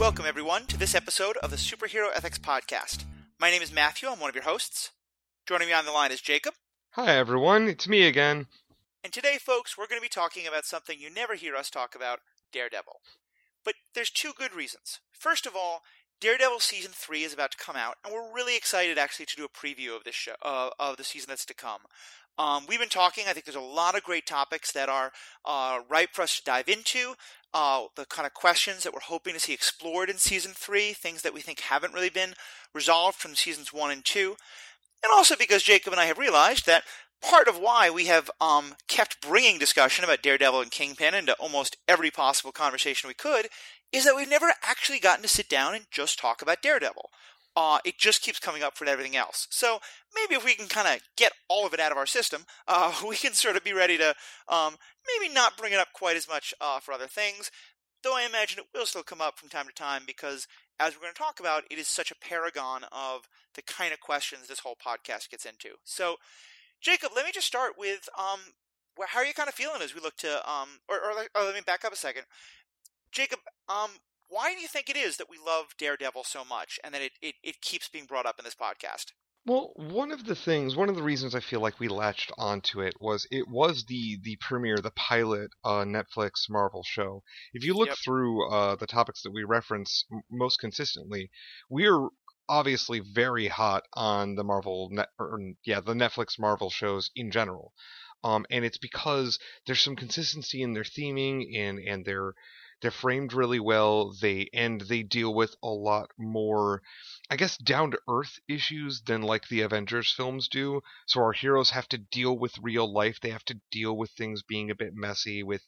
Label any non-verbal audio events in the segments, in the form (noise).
Welcome, everyone, to this episode of the Superhero Ethics Podcast. My name is Matthew. I'm one of your hosts. Joining me on the line is Jacob. Hi, everyone. It's me again. And today, folks, we're going to be talking about something you never hear us talk about Daredevil. But there's two good reasons. First of all, Daredevil season three is about to come out, and we're really excited actually to do a preview of this show uh, of the season that's to come. Um, we've been talking. I think there's a lot of great topics that are uh, ripe for us to dive into. Uh, the kind of questions that we're hoping to see explored in season three, things that we think haven't really been resolved from seasons one and two, and also because Jacob and I have realized that part of why we have um, kept bringing discussion about Daredevil and Kingpin into almost every possible conversation we could is that we've never actually gotten to sit down and just talk about Daredevil. Uh, it just keeps coming up for everything else. So maybe if we can kind of get all of it out of our system, (laughs) uh, we can sort of be ready to um, maybe not bring it up quite as much uh, for other things. Though I imagine it will still come up from time to time because, as we're going to talk about, it is such a paragon of the kind of questions this whole podcast gets into. So, Jacob, let me just start with um, how are you kind of feeling as we look to um, or, or, or let me back up a second. Jacob, um, why do you think it is that we love Daredevil so much and that it, it, it keeps being brought up in this podcast? Well, one of the things, one of the reasons I feel like we latched onto it was it was the the premiere, the pilot uh, Netflix Marvel show. If you look Yep. through uh, the topics that we reference m- most consistently, we're obviously very hot on the Marvel net, or, yeah, the Netflix Marvel shows in general. Um, and it's because there's some consistency in their theming and and they're they're framed really well. They and they deal with a lot more I guess down to earth issues than like the Avengers films do. So our heroes have to deal with real life. They have to deal with things being a bit messy, with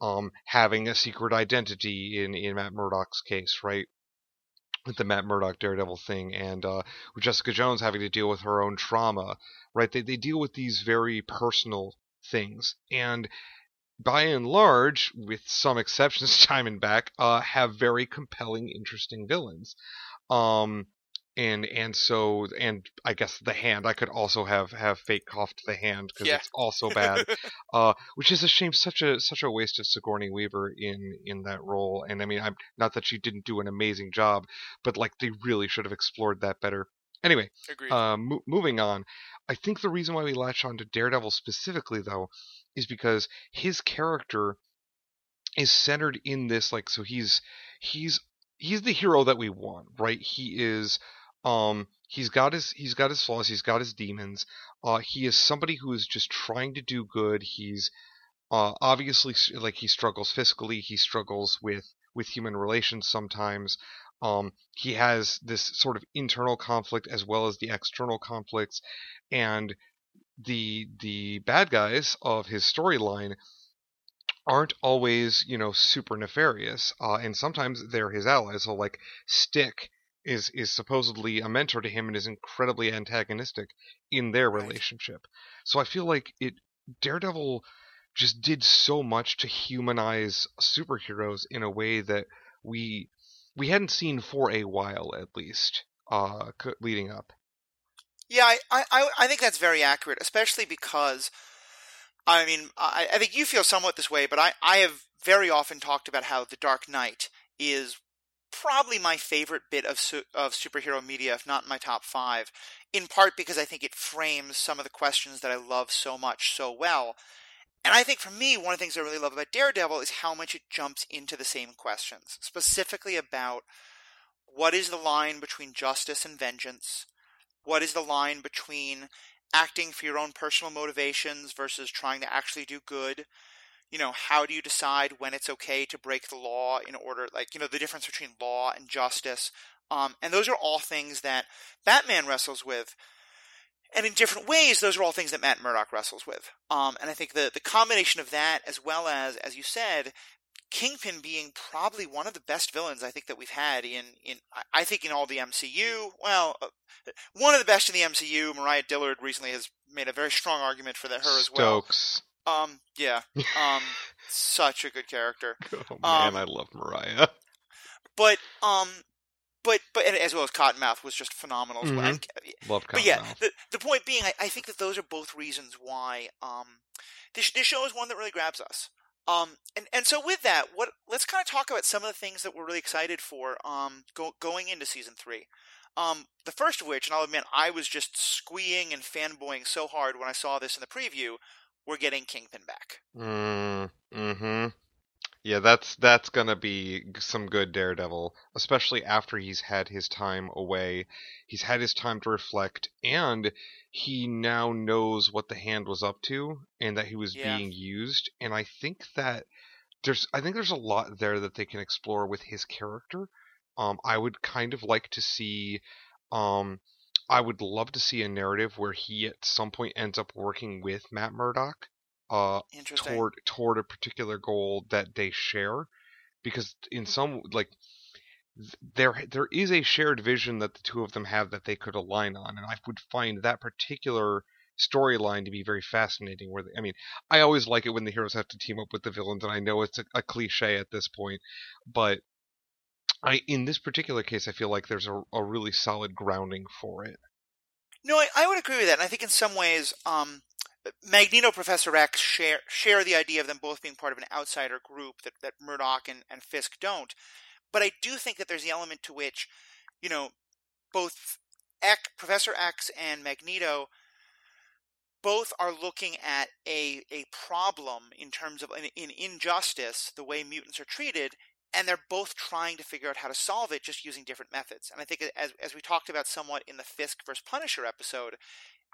um having a secret identity in in Matt Murdock's case, right? With the Matt Murdock Daredevil thing, and uh, with Jessica Jones having to deal with her own trauma, right? They they deal with these very personal things, and by and large, with some exceptions, (laughs) time and back, uh, have very compelling, interesting villains. Um, and and so and I guess the hand I could also have have fake coughed the hand because Yeah. it's also (laughs) bad, uh, which is a shame. Such a such a waste of Sigourney Weaver in in that role. And I mean, I'm not that she didn't do an amazing job, but like they really should have explored that better. Anyway, uh, mo- moving on, I think the reason why we latch on to Daredevil specifically, though, is because his character is centered in this. Like, so he's he's he's the hero that we want, right? He is. Um, he's got his he's got his flaws. He's got his demons. Uh, he is somebody who is just trying to do good. He's uh, obviously like he struggles fiscally. He struggles with with human relations sometimes. Um, he has this sort of internal conflict as well as the external conflicts, and the the bad guys of his storyline aren't always you know super nefarious, uh, and sometimes they're his allies. So like Stick is is supposedly a mentor to him and is incredibly antagonistic in their Right. relationship. So I feel like it Daredevil just did so much to humanize superheroes in a way that we we hadn't seen for a while at least uh leading up Yeah, I, I, I- think that's very accurate, especially because, I mean, I, I think you feel somewhat this way, but I, I have very often talked about how The Dark Knight is probably my favorite bit of su- of superhero media, if not my top five, in part because I think it frames some of the questions that I love so much so well. And I think for me, one of the things I really love about Daredevil is how much it jumps into the same questions, specifically about what is the line between justice and vengeance? What is the line between acting for your own personal motivations versus trying to actually do good? You know, how do you decide when it's okay to break the law in order, like, you know, the difference between law and justice? Um, and those are all things that Batman wrestles with. And in different ways, those are all things that Matt Murdock wrestles with. Um, and I think the, the combination of that, as well as, as you said, Kingpin being probably one of the best villains I think that we've had in, in I- think in all the MCU. Well, uh, one of the best in the MCU. Mariah Dillard recently has made a very strong argument for that her as well. stokes Um, yeah, um, (laughs) such a good character. oh man Um, i love mariah But um, but but as well as Cottonmouth was just phenomenal as well. Mhm. And- love but yeah, the the point being, I, I think that those are both reasons why um this this show is one that really grabs us. Um, and, and so with that, what let's kind of talk about some of the things that we're really excited for um, go, going into season three. Um, the first of which, and I'll admit, I was just squeeing and fanboying so hard when I saw this in the preview. We're getting Kingpin back. Mm, hmm Yeah, that's that's gonna be some good Daredevil, especially after he's had his time away. He's had his time to reflect, and he now knows what the hand was up to and that he was Yeah. being used. And I think that there's I think there's a lot there that they can explore with his character. Um, I would kind of like to see, um, I would love to see a narrative where he at some point ends up working with Matt Murdock, uh, toward toward a particular goal that they share, because in some like there there is a shared vision that the two of them have that they could align on, and I would find that particular storyline to be very fascinating. Where they, I mean, I always like it when the heroes have to team up with the villains, and I know it's a, a cliche at this point, but I in this particular case, I feel like there's a, a really solid grounding for it. No, I, I would agree with that, and I think in some ways, um, Magneto, Professor X share share the idea of them both being part of an outsider group that that Murdock and, and Fisk don't. But I do think that there's the element to which, you know, both Professor X and Magneto both are looking at a a problem in terms of an, an injustice, the way mutants are treated, and they're both trying to figure out how to solve it just using different methods. And I think as as we talked about somewhat in the Fisk versus Punisher episode,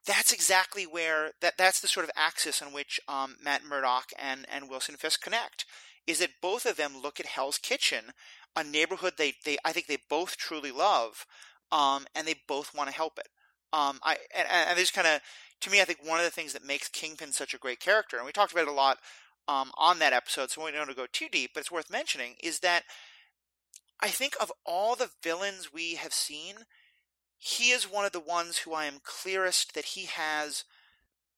that's exactly where that that's the sort of axis on which um, Matt Murdock and and Wilson Fisk connect. Is that both of them look at Hell's Kitchen, a neighborhood they they I think they both truly love, um, and they both want to help it. Um, I and, and there's kind of to me, I think one of the things that makes Kingpin such a great character, and we talked about it a lot um, on that episode, so we don't want to go too deep, but it's worth mentioning, is that I think of all the villains we have seen, he is one of the ones who I am clearest that he has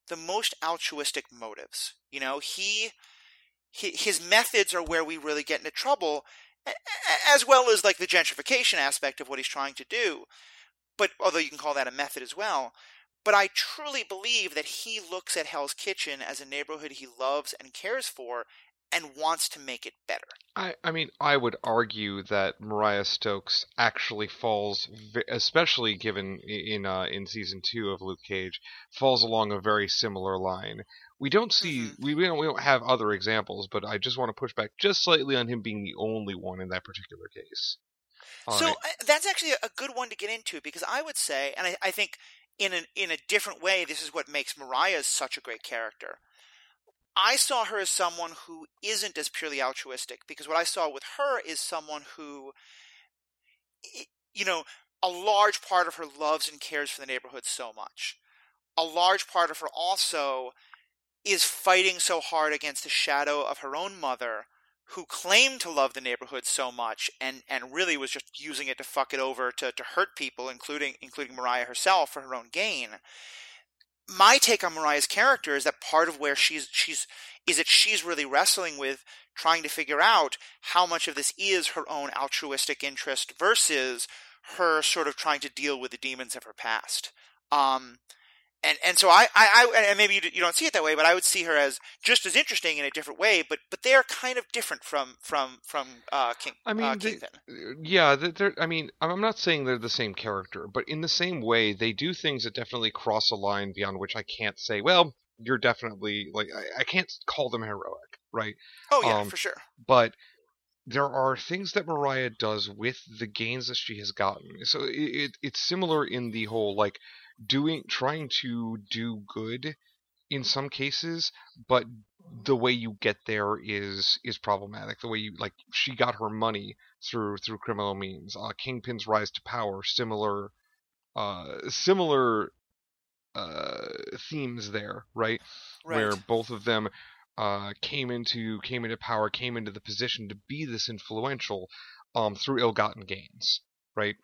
the most altruistic motives. You know, he, his methods are where we really get into trouble, as well as like the gentrification aspect of what he's trying to do. But although you can call that a method as well, but I truly believe that he looks at Hell's Kitchen as a neighborhood he loves and cares for and wants to make it better. I, I mean, I would argue that Mariah Stokes actually falls, especially given in uh, in season two of Luke Cage, falls along a very similar line. We don't see Mhm. we, we don't we don't have other examples, but I just want to push back just slightly on him being the only one in that particular case. So Alright. uh, that's actually a good one to get into because I would say, and I, I think in an in a different way, this is what makes Mariah such a great character. I saw her as someone who isn't as purely altruistic because what I saw with her is someone who, you know, a large part of her loves and cares for the neighborhood so much. A large part of her also is fighting so hard against the shadow of her own mother who claimed to love the neighborhood so much and, and really was just using it to fuck it over to, to hurt people, including including Mariah herself for her own gain. My take on Mariah's character is that part of where she's she's is that she's really wrestling with trying to figure out how much of this is her own altruistic interest versus her sort of trying to deal with the demons of her past. Um, and and so I, I, I and maybe you, you don't see it that way, but I would see her as just as interesting in a different way. But but they are kind of different from from from uh, King. I mean, uh, they- yeah, they're, they're, I mean, I'm not saying they're the same character, but in the same way, they do things that definitely cross a line beyond which I can't say, well, you're definitely like I, I can't call them heroic, right? Oh yeah, um, for sure. But there are things that Mariah does with the gains that she has gotten. So it, it it's similar in the whole like doing trying to do good in some cases, but the way you get there is is problematic. The way you like she got her money through through criminal means. Uh, Kingpin's rise to power, similar uh similar uh themes there, right? Right. where both of them uh, came into came into power, came into the position to be this influential um, through ill-gotten gains, right?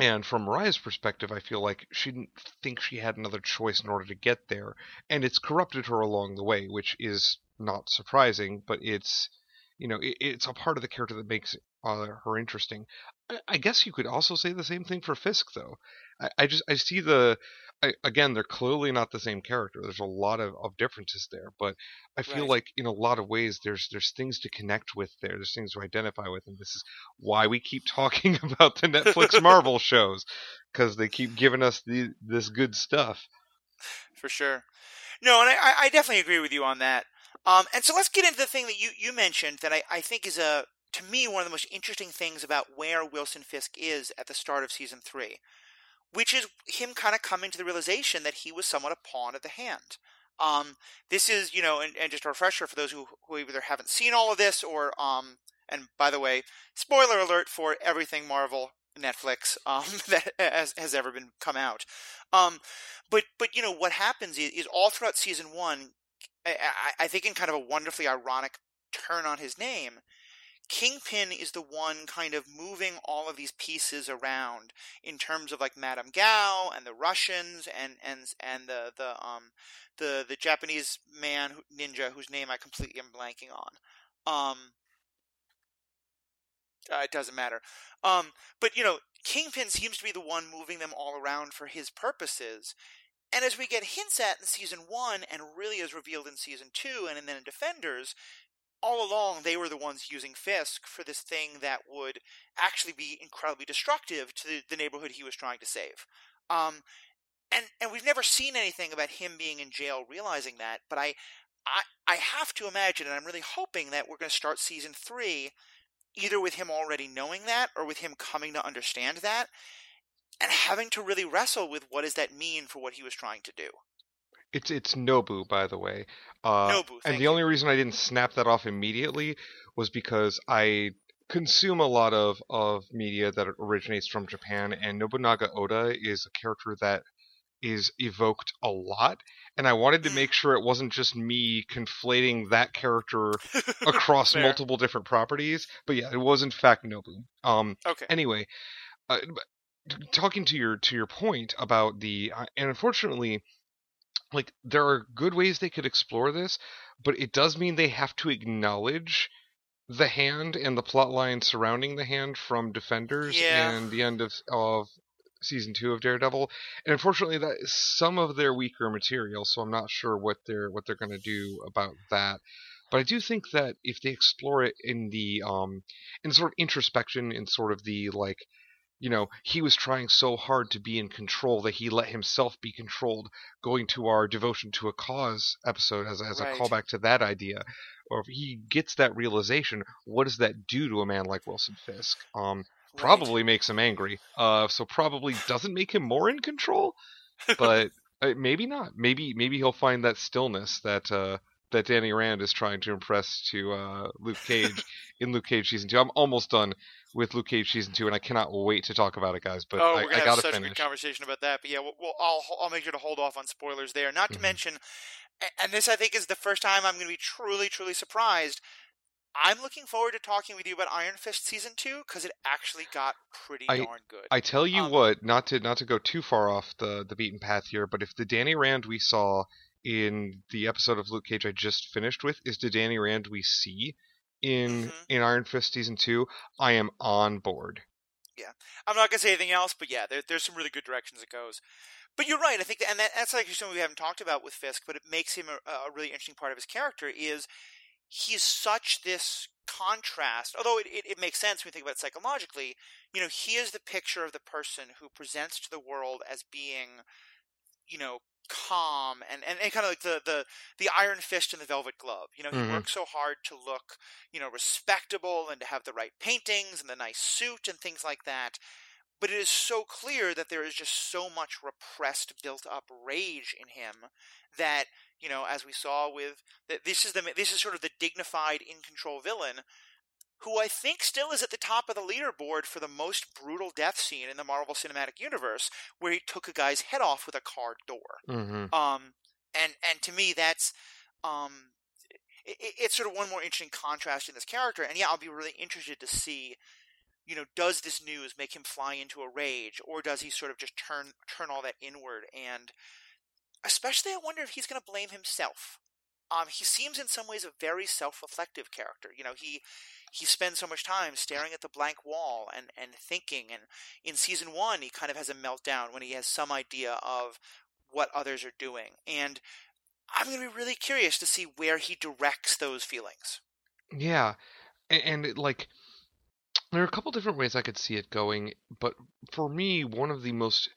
And from Mariah's perspective, I feel like she didn't think she had another choice in order to get there, and it's corrupted her along the way, which is not surprising, but it's you know it, it's a part of the character that makes uh, her interesting. I, I guess you could also say the same thing for Fisk, though. I, I just I see the I, again, they're clearly not the same character. There's a lot of, of differences there, but I feel Right. like in a lot of ways there's there's things to connect with there. There's things to identify with, and this is why we keep talking (laughs) about the Netflix (laughs) Marvel shows because they keep giving us the, this good stuff. for sure. No, and I, I- definitely agree with you on that. Um, and so let's get into the thing that you, you mentioned that I, I think is a to me one of the most interesting things about where Wilson Fisk is at the start of season three, which is him kind of coming to the realization that he was somewhat a pawn of the hand. Um, this is you know, and, and just a refresher for those who who either haven't seen all of this or um, and by the way, spoiler alert for everything Marvel Netflix um, (laughs) that has, has ever been come out. Um, but but you know what happens is, is all throughout season one, I, I, I think in kind of a wonderfully ironic turn on his name, Kingpin is the one kind of moving all of these pieces around in terms of like Madame Gao and the Russians and and and the the um the the Japanese man who, ninja whose name I completely am blanking on. Um, uh, it doesn't matter. Um, but you know, Kingpin seems to be the one moving them all around for his purposes. And as we get hints at in season one, and really is revealed in season two, and then in Defenders, all along they were the ones using Fisk for this thing that would actually be incredibly destructive to the, neighborhood he was trying to save. Um, and and we've never seen anything about him being in jail realizing that. But I I I have to imagine, and I'm really hoping that we're going to start season three either with him already knowing that or with him coming to understand that and having to really wrestle with what does that mean for what he was trying to do. It's it's Nobu, by the way. Uh, Nobu, and the you. only reason I didn't snap that off immediately was because I consume a lot of, of media that originates from Japan, and Nobunaga Oda is a character that is evoked a lot, and I wanted to Mm. make sure it wasn't just me conflating that character (laughs) across multiple different properties. But yeah, it was in fact Nobu. Um, Okay. anyway, uh, talking to your to your point about the uh, and unfortunately, like there are good ways they could explore this, but it does mean they have to acknowledge the hand and the plot line surrounding the hand from Defenders Yeah. and the end of of season two of Daredevil. And unfortunately, that is some of their weaker material, so I'm not sure what they're what they're going to do about that. But I do think that if they explore it in the um in sort of introspection in sort of the like you know he was trying so hard to be in control that he let himself be controlled going to our devotion to a cause episode as, as Right. a callback to that idea or if he gets that realization what does that do to a man like wilson fisk um Right. probably makes him angry uh so probably doesn't make him more in control (laughs) but uh, maybe not maybe maybe he'll find that stillness that uh that Danny Rand is trying to impress to uh, Luke Cage (laughs) in Luke Cage season two. I'm almost done with Luke Cage season two, and I cannot wait to talk about it, guys. But oh, I, we're gonna I have gotta such a finish. good conversation about that. But yeah, we'll, we'll, I'll I'll make sure to hold off on spoilers there. Not to Mhm. mention, and this I think is the first time I'm going to be truly truly surprised. I'm looking forward to talking with you about Iron Fist season two because it actually got pretty I- darn good. I tell you Um, what, not to not to go too far off the the beaten path here, but if the Danny Rand we saw in the episode of Luke Cage I just finished with is the Danny Rand we see in Mhm. in Iron Fist season two, I am on board. Yeah, I'm not gonna say anything else, but yeah, there, there's some really good directions it goes. But you're right. I think, that, and that, that's actually something we haven't talked about with Fisk, but it makes him a, a really interesting part of his character. Is he's such this contrast. Although it, it, it makes sense when you think about it psychologically. You know, he is the picture of the person who presents to the world as being, you know, calm and, and, and kind of like the, the the iron fist and the velvet glove. You know, he Mhm. works so hard to look, you know, respectable and to have the right paintings and the nice suit and things like that. But it is so clear that there is just so much repressed, built up rage in him that you know, as we saw with that, this is the this is sort of the dignified, in control villain who I think still is at the top of the leaderboard for the most brutal death scene in the Marvel Cinematic Universe, where he took a guy's head off with a car door. hmm Um, and and to me, that's um, it, it's sort of one more interesting contrast in this character. And yeah, I'll be really interested to see, you know, does this news make him fly into a rage, or does he sort of just turn turn all that inward? And especially, I wonder if he's going to blame himself. Um, he seems in some ways a very self-reflective character. You know, he he spends so much time staring at the blank wall and, and thinking. And in season one, he kind of has a meltdown when he has some idea of what others are doing. And I'm going to be really curious to see where he directs those feelings. Yeah, and, and like there are a couple different ways I could see it going, but for me, one of the most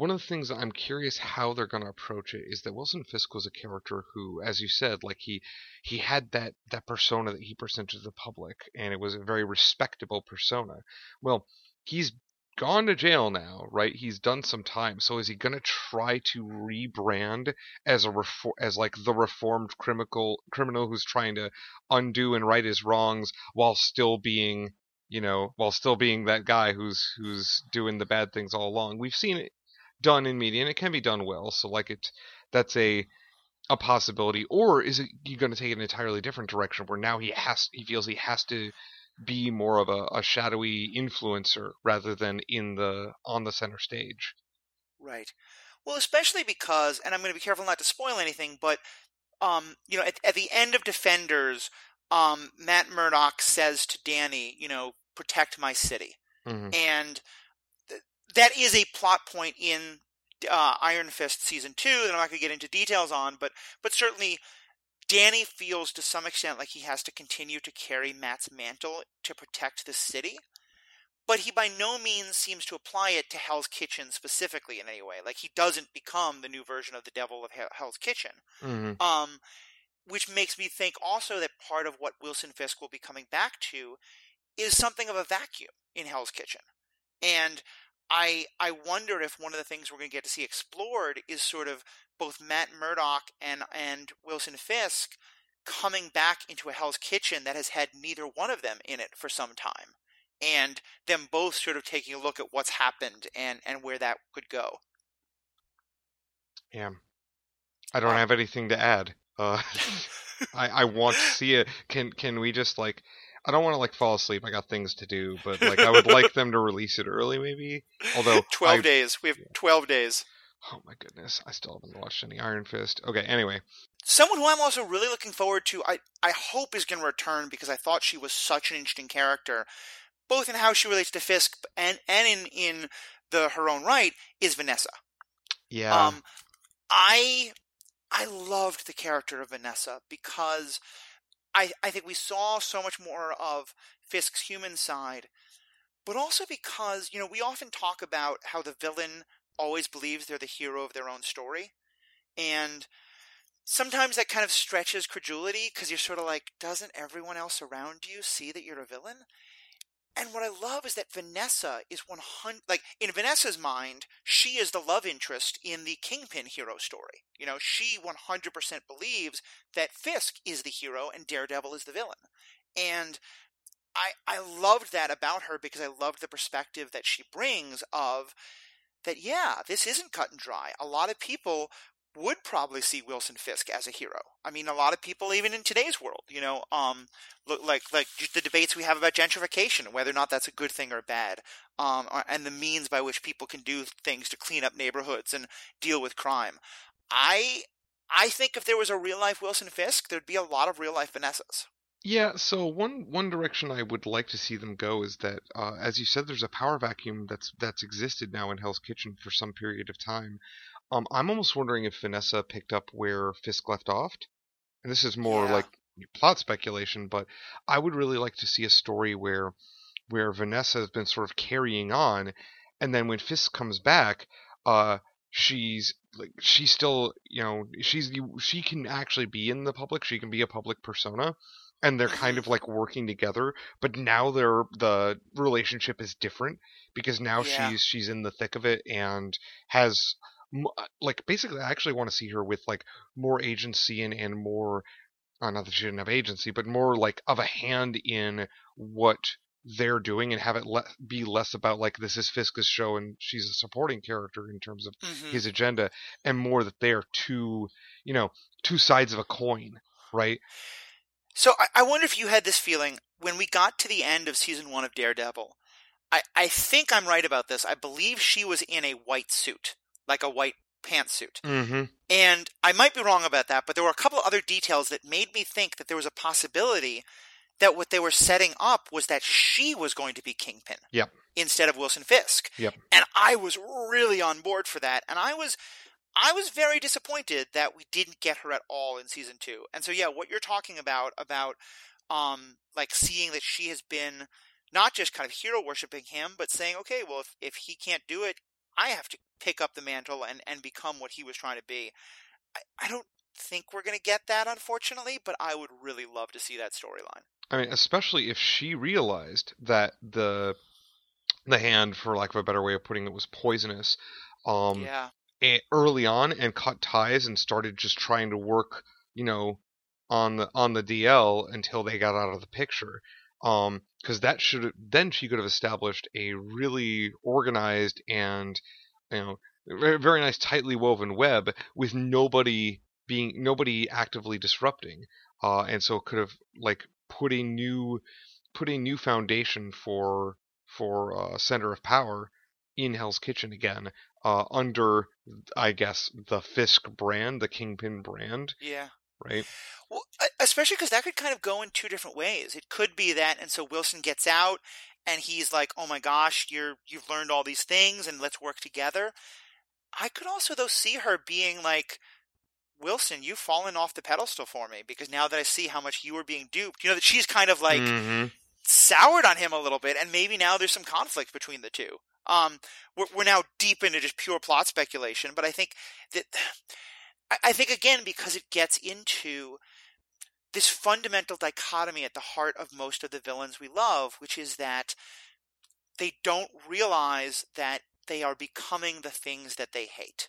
one of the things I'm curious how they're going to approach it is that Wilson Fisk was a character who, as you said, like he he had that that persona that he presented to the public, and it was a very respectable persona. Well, he's gone to jail now, right? He's done some time. So is he going to try to rebrand as a refor- as like the reformed criminal criminal who's trying to undo and right his wrongs while still being, you know, while still being that guy who's who's doing the bad things all along. We've seen it done in media and it can be done well. So like it that's a a possibility or is it you going to take an entirely different direction where now he has he feels he has to be more of a, a shadowy influencer rather than in the on the center stage. Right. Well, especially because, and I'm going to be careful not to spoil anything, but um, you know, at, at the end of Defenders, um, Matt Murdock says to Danny, you know, protect my city, mm-hmm. and that is a plot point in uh, Iron Fist season two that I'm not going to get into details on, but but certainly Danny feels to some extent like he has to continue to carry Matt's mantle to protect the city, but he by no means seems to apply it to Hell's Kitchen specifically in any way. Like he doesn't become the new version of the Devil of Hell's Kitchen. Mm-hmm. Um, which makes me think also that part of what Wilson Fisk will be coming back to is something of a vacuum in Hell's Kitchen. And I I wonder if one of the things we're going to get to see explored is sort of both Matt Murdock and and Wilson Fisk coming back into a Hell's Kitchen that has had neither one of them in it for some time, and them both sort of taking a look at what's happened and and where that could go. Yeah, I don't uh, have anything to add. Uh, (laughs) I I want to (laughs) see it. Can can we just like? I don't want to like fall asleep. I got things to do, but like I would like them to release it early, maybe. Although (laughs) twelve I, days, we have twelve days. Oh my goodness, I still haven't watched any Iron Fist. Okay, anyway. Someone who I'm also really looking forward to, I, I hope is going to return because I thought she was such an interesting character, both in how she relates to Fisk and, and in, in the her own right, is Vanessa. Yeah. Um, I I loved the character of Vanessa because I I think we saw so much more of Fisk's human side, but also because you know we often talk about how the villain always believes they're the hero of their own story. And sometimes that kind of stretches credulity because you're sort of like, doesn't everyone else around you see that you're a villain? And what I love is that Vanessa is 100 like in Vanessa's mind, she is the love interest in the Kingpin hero story. You know, she 100% believes that Fisk is the hero and Daredevil is the villain. And I I loved that about her because I loved the perspective that she brings of that, yeah, this isn't cut and dry. A lot of people would probably see Wilson Fisk as a hero. I mean, a lot of people, even in today's world, you know, um, look like like the debates we have about gentrification, whether or not that's a good thing or bad, um, and the means by which people can do things to clean up neighborhoods and deal with crime. I I think if there was a real life Wilson Fisk, there'd be a lot of real life Vanessas. Yeah, so one one direction I would like to see them go is that, uh, as you said, there's a power vacuum that's that's existed now in Hell's Kitchen for some period of time. Um, I'm almost wondering if Vanessa picked up where Fisk left off, and this is more yeah. like plot speculation, but I would really like to see a story where where Vanessa has been sort of carrying on, and then when Fisk comes back, uh, she's like she's still you know she's she can actually be in the public, she can be a public persona and they're kind of like working together but now they're the relationship is different because now yeah. she's she's in the thick of it and has like basically i actually want to see her with like more agency and and more uh, not that she didn't have agency but more like of a hand in what they're doing and have it le- be less about like this is Fisk's show and she's a supporting character in terms of mm-hmm. his agenda and more that they're two you know two sides of a coin right so I, I wonder if you had this feeling when we got to the end of season one of Daredevil. I, I think I'm right about this. I believe she was in a white suit, like a white pantsuit. Mm-hmm. And I might be wrong about that, but there were a couple other details that made me think that there was a possibility that what they were setting up was that she was going to be Kingpin. Yep. Instead of Wilson Fisk. Yep. And I was really on board for that. And I was I was very disappointed that we didn't get her at all in season two. And so, yeah, what you're talking about, about, um, like seeing that she has been not just kind of hero worshiping him, but saying, okay, well, if, if he can't do it, I have to pick up the mantle and, and become what he was trying to be. I, I don't think we're going to get that, unfortunately, but I would really love to see that storyline. I mean, especially if she realized that the the hand, for lack of a better way of putting it, was poisonous. Um, yeah. early on, and cut ties and started just trying to work, you know, on the on the DL until they got out of the picture. Um, because that should then she could have established a really organized and you know very nice tightly woven web with nobody being nobody actively disrupting uh, and so could have like put a new put a new foundation for for uh, center of power in Hell's Kitchen again uh, under I guess the Fisk brand the Kingpin brand. Yeah right well especially because that could kind of go in two different ways it could be that and so Wilson gets out and he's like oh my gosh you're you've learned all these things and let's work together I could also though see her being like Wilson, you've fallen off the pedestal for me because now that I see how much you were being duped, you know that she's kind of like mm-hmm. soured on him a little bit, and maybe now there's some conflict between the two. Um, we're, we're now deep into just pure plot speculation, but I think that I think again because it gets into this fundamental dichotomy at the heart of most of the villains we love, which is that they don't realize that they are becoming the things that they hate.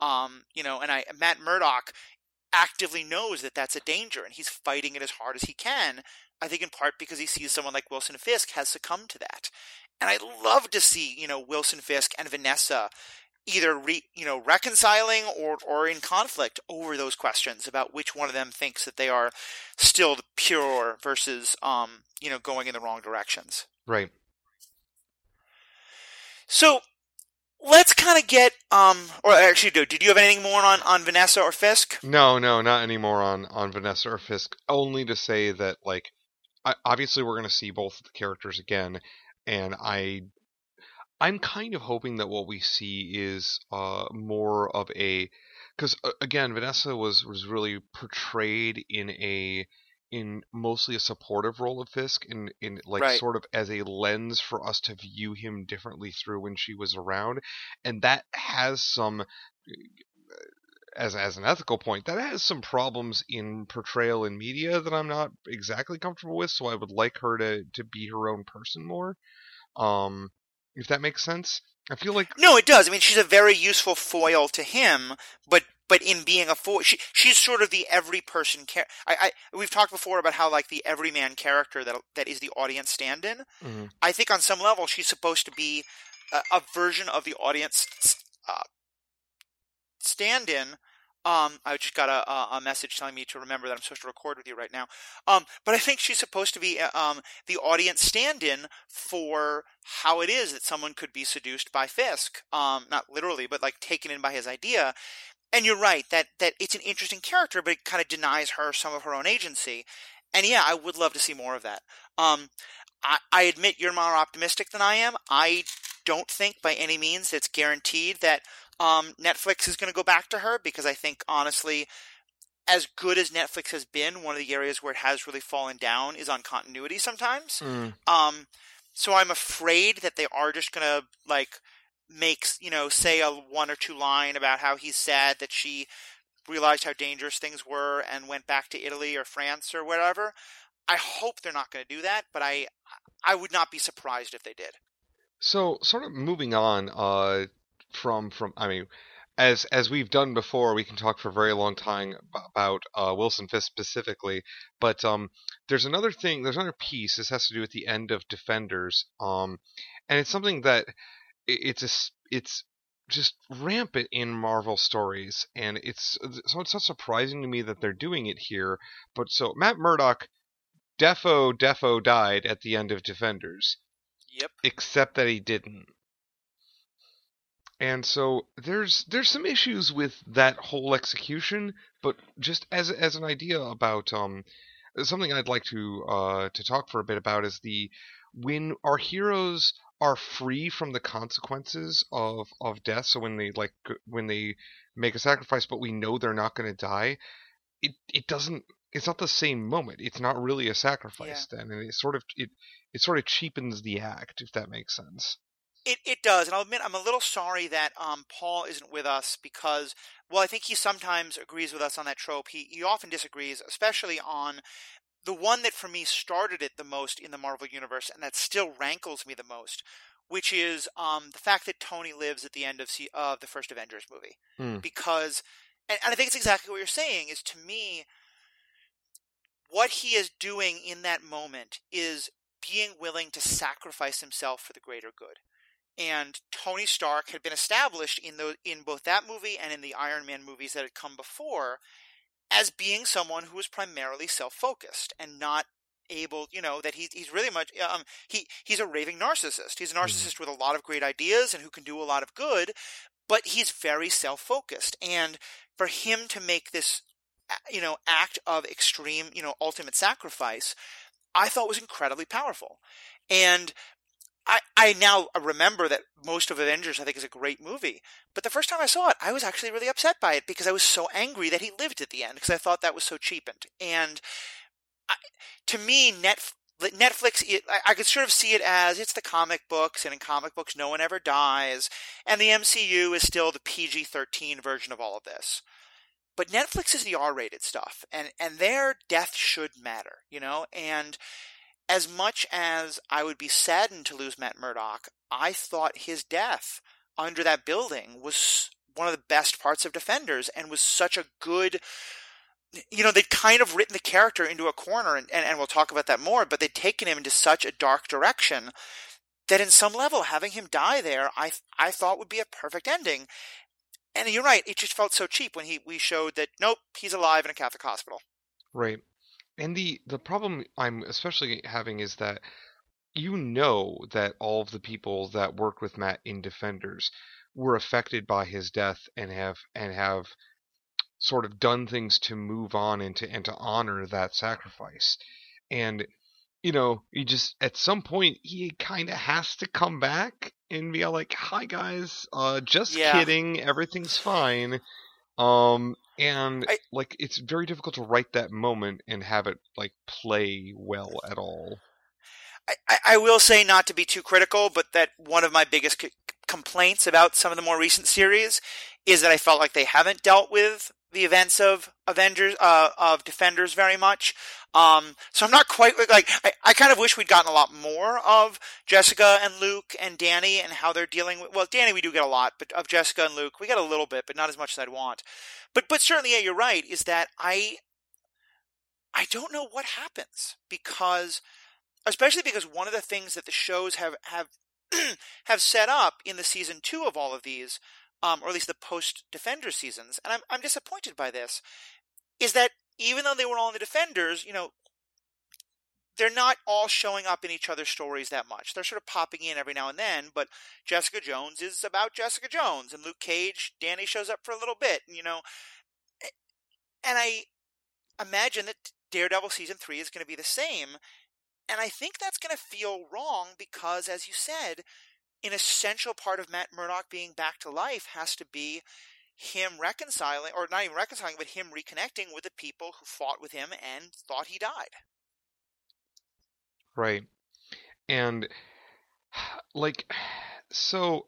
Um, you know, and I Matt Murdock actively knows that that's a danger, and he's fighting it as hard as he can. I think in part because he sees someone like Wilson Fisk has succumbed to that, and I'd love to see you know Wilson Fisk and Vanessa either re, you know reconciling or or in conflict over those questions about which one of them thinks that they are still the pure versus um you know going in the wrong directions. Right. So let's kind of get um or actually do did you have anything more on on vanessa or fisk no no not anymore on on vanessa or fisk only to say that like I, obviously we're going to see both of the characters again and i i'm kind of hoping that what we see is uh more of a because uh, again vanessa was was really portrayed in a in mostly a supportive role of Fisk, in in like right. sort of as a lens for us to view him differently through when she was around, and that has some. As, as an ethical point, that has some problems in portrayal in media that I'm not exactly comfortable with. So I would like her to, to be her own person more. Um, if that makes sense. I feel like no, it does. I mean, she's a very useful foil to him, but but in being a foil, she, she's sort of the every person care. I, I we've talked before about how like the everyman character that that is the audience stand-in. Mm-hmm. I think on some level she's supposed to be a, a version of the audience uh, stand-in um, I just got a, a, message telling me to remember that I'm supposed to record with you right now. Um, but I think she's supposed to be uh, um, the audience stand-in for how it is that someone could be seduced by Fisk. Um, not literally, but like taken in by his idea. And you're right that that it's an interesting character, but it kind of denies her some of her own agency. And yeah, I would love to see more of that. Um, I, I admit you're more optimistic than I am. I don't think by any means it's guaranteed that um, Netflix is going to go back to her because I think honestly, as good as Netflix has been, one of the areas where it has really fallen down is on continuity sometimes. Mm. Um, so I'm afraid that they are just going to like make you know say a one or two line about how he's sad that she realized how dangerous things were and went back to Italy or France or whatever. I hope they're not going to do that, but I I would not be surprised if they did. So, sort of moving on, uh, from from I mean as as we've done before, we can talk for a very long time about uh, Wilson Fisk specifically. But um, there's another thing. There's another piece. This has to do with the end of Defenders. Um, and it's something that it's a it's just rampant in Marvel stories, and it's so it's not surprising to me that they're doing it here. But so Matt Murdock, defo defo died at the end of Defenders. Yep. Except that he didn't and so there's there's some issues with that whole execution but just as as an idea about um something I'd like to uh to talk for a bit about is the when our heroes are free from the consequences of of death. So when they like when they make a sacrifice, but we know they're not going to die, it it doesn't. It's not the same moment. It's not really a sacrifice yeah. then, and it sort of it it sort of cheapens the act, if that makes sense. It it does, and I'll admit I'm a little sorry that um, Paul isn't with us because well, I think he sometimes agrees with us on that trope. He he often disagrees, especially on the one that for me started it the most in the Marvel universe, and that still rankles me the most, which is um, the fact that Tony lives at the end of C- of the first Avengers movie, mm. because, and, and I think it's exactly what you're saying. Is to me, what he is doing in that moment is being willing to sacrifice himself for the greater good. And Tony Stark had been established in the in both that movie and in the Iron Man movies that had come before as being someone who was primarily self-focused and not able, you know, that he's he's really much um he he's a raving narcissist. He's a mm-hmm. narcissist mm-hmm. with a lot of great ideas and who can do a lot of good, but he's very self-focused. And for him to make this you know act of extreme, you know, ultimate sacrifice, I thought was incredibly powerful. And I, I now remember that most of Avengers I think is a great movie, but the first time I saw it, I was actually really upset by it because I was so angry that he lived at the end because I thought that was so cheapened. And I, to me, Net, Netflix, it, I, I could sort of see it as it's the comic books, and in comic books, no one ever dies, and the MCU is still the PG 13 version of all of this. But Netflix is the R rated stuff, and, and their death should matter, you know? And as much as I would be saddened to lose Matt Murdock, I thought his death under that building was one of the best parts of Defenders and was such a good. You know, they'd kind of written the character into a corner, and, and, and we'll talk about that more, but they'd taken him into such a dark direction that in some level, having him die there, I, I thought would be a perfect ending. And you're right, it just felt so cheap when he we showed that, nope, he's alive in a Catholic hospital. Right. And the the problem I'm especially having is that you know that all of the people that worked with Matt in Defenders were affected by his death and have and have sort of done things to move on and to and to honor that sacrifice. And you know, he just at some point he kind of has to come back and be like, "Hi guys, uh just yeah. kidding, everything's fine." Um and I, like it's very difficult to write that moment and have it like play well at all. I, I will say not to be too critical, but that one of my biggest c- complaints about some of the more recent series is that I felt like they haven't dealt with the events of Avengers uh, of Defenders very much. Um, so I'm not quite like I, I kind of wish we'd gotten a lot more of Jessica and Luke and Danny and how they're dealing with. Well, Danny we do get a lot, but of Jessica and Luke we get a little bit, but not as much as I'd want. But but certainly, yeah, you're right. Is that I I don't know what happens because, especially because one of the things that the shows have have (clears throat) have set up in the season two of all of these um, or at least the post Defender seasons, and I'm I'm disappointed by this, is that even though they were all in the Defenders, you know, they're not all showing up in each other's stories that much. They're sort of popping in every now and then, but Jessica Jones is about Jessica Jones, and Luke Cage, Danny shows up for a little bit, you know. And I imagine that Daredevil season three is going to be the same, and I think that's going to feel wrong because, as you said, an essential part of Matt Murdock being back to life has to be him reconciling, or not even reconciling, but him reconnecting with the people who fought with him and thought he died. Right. And, (sighs) like, (sighs) so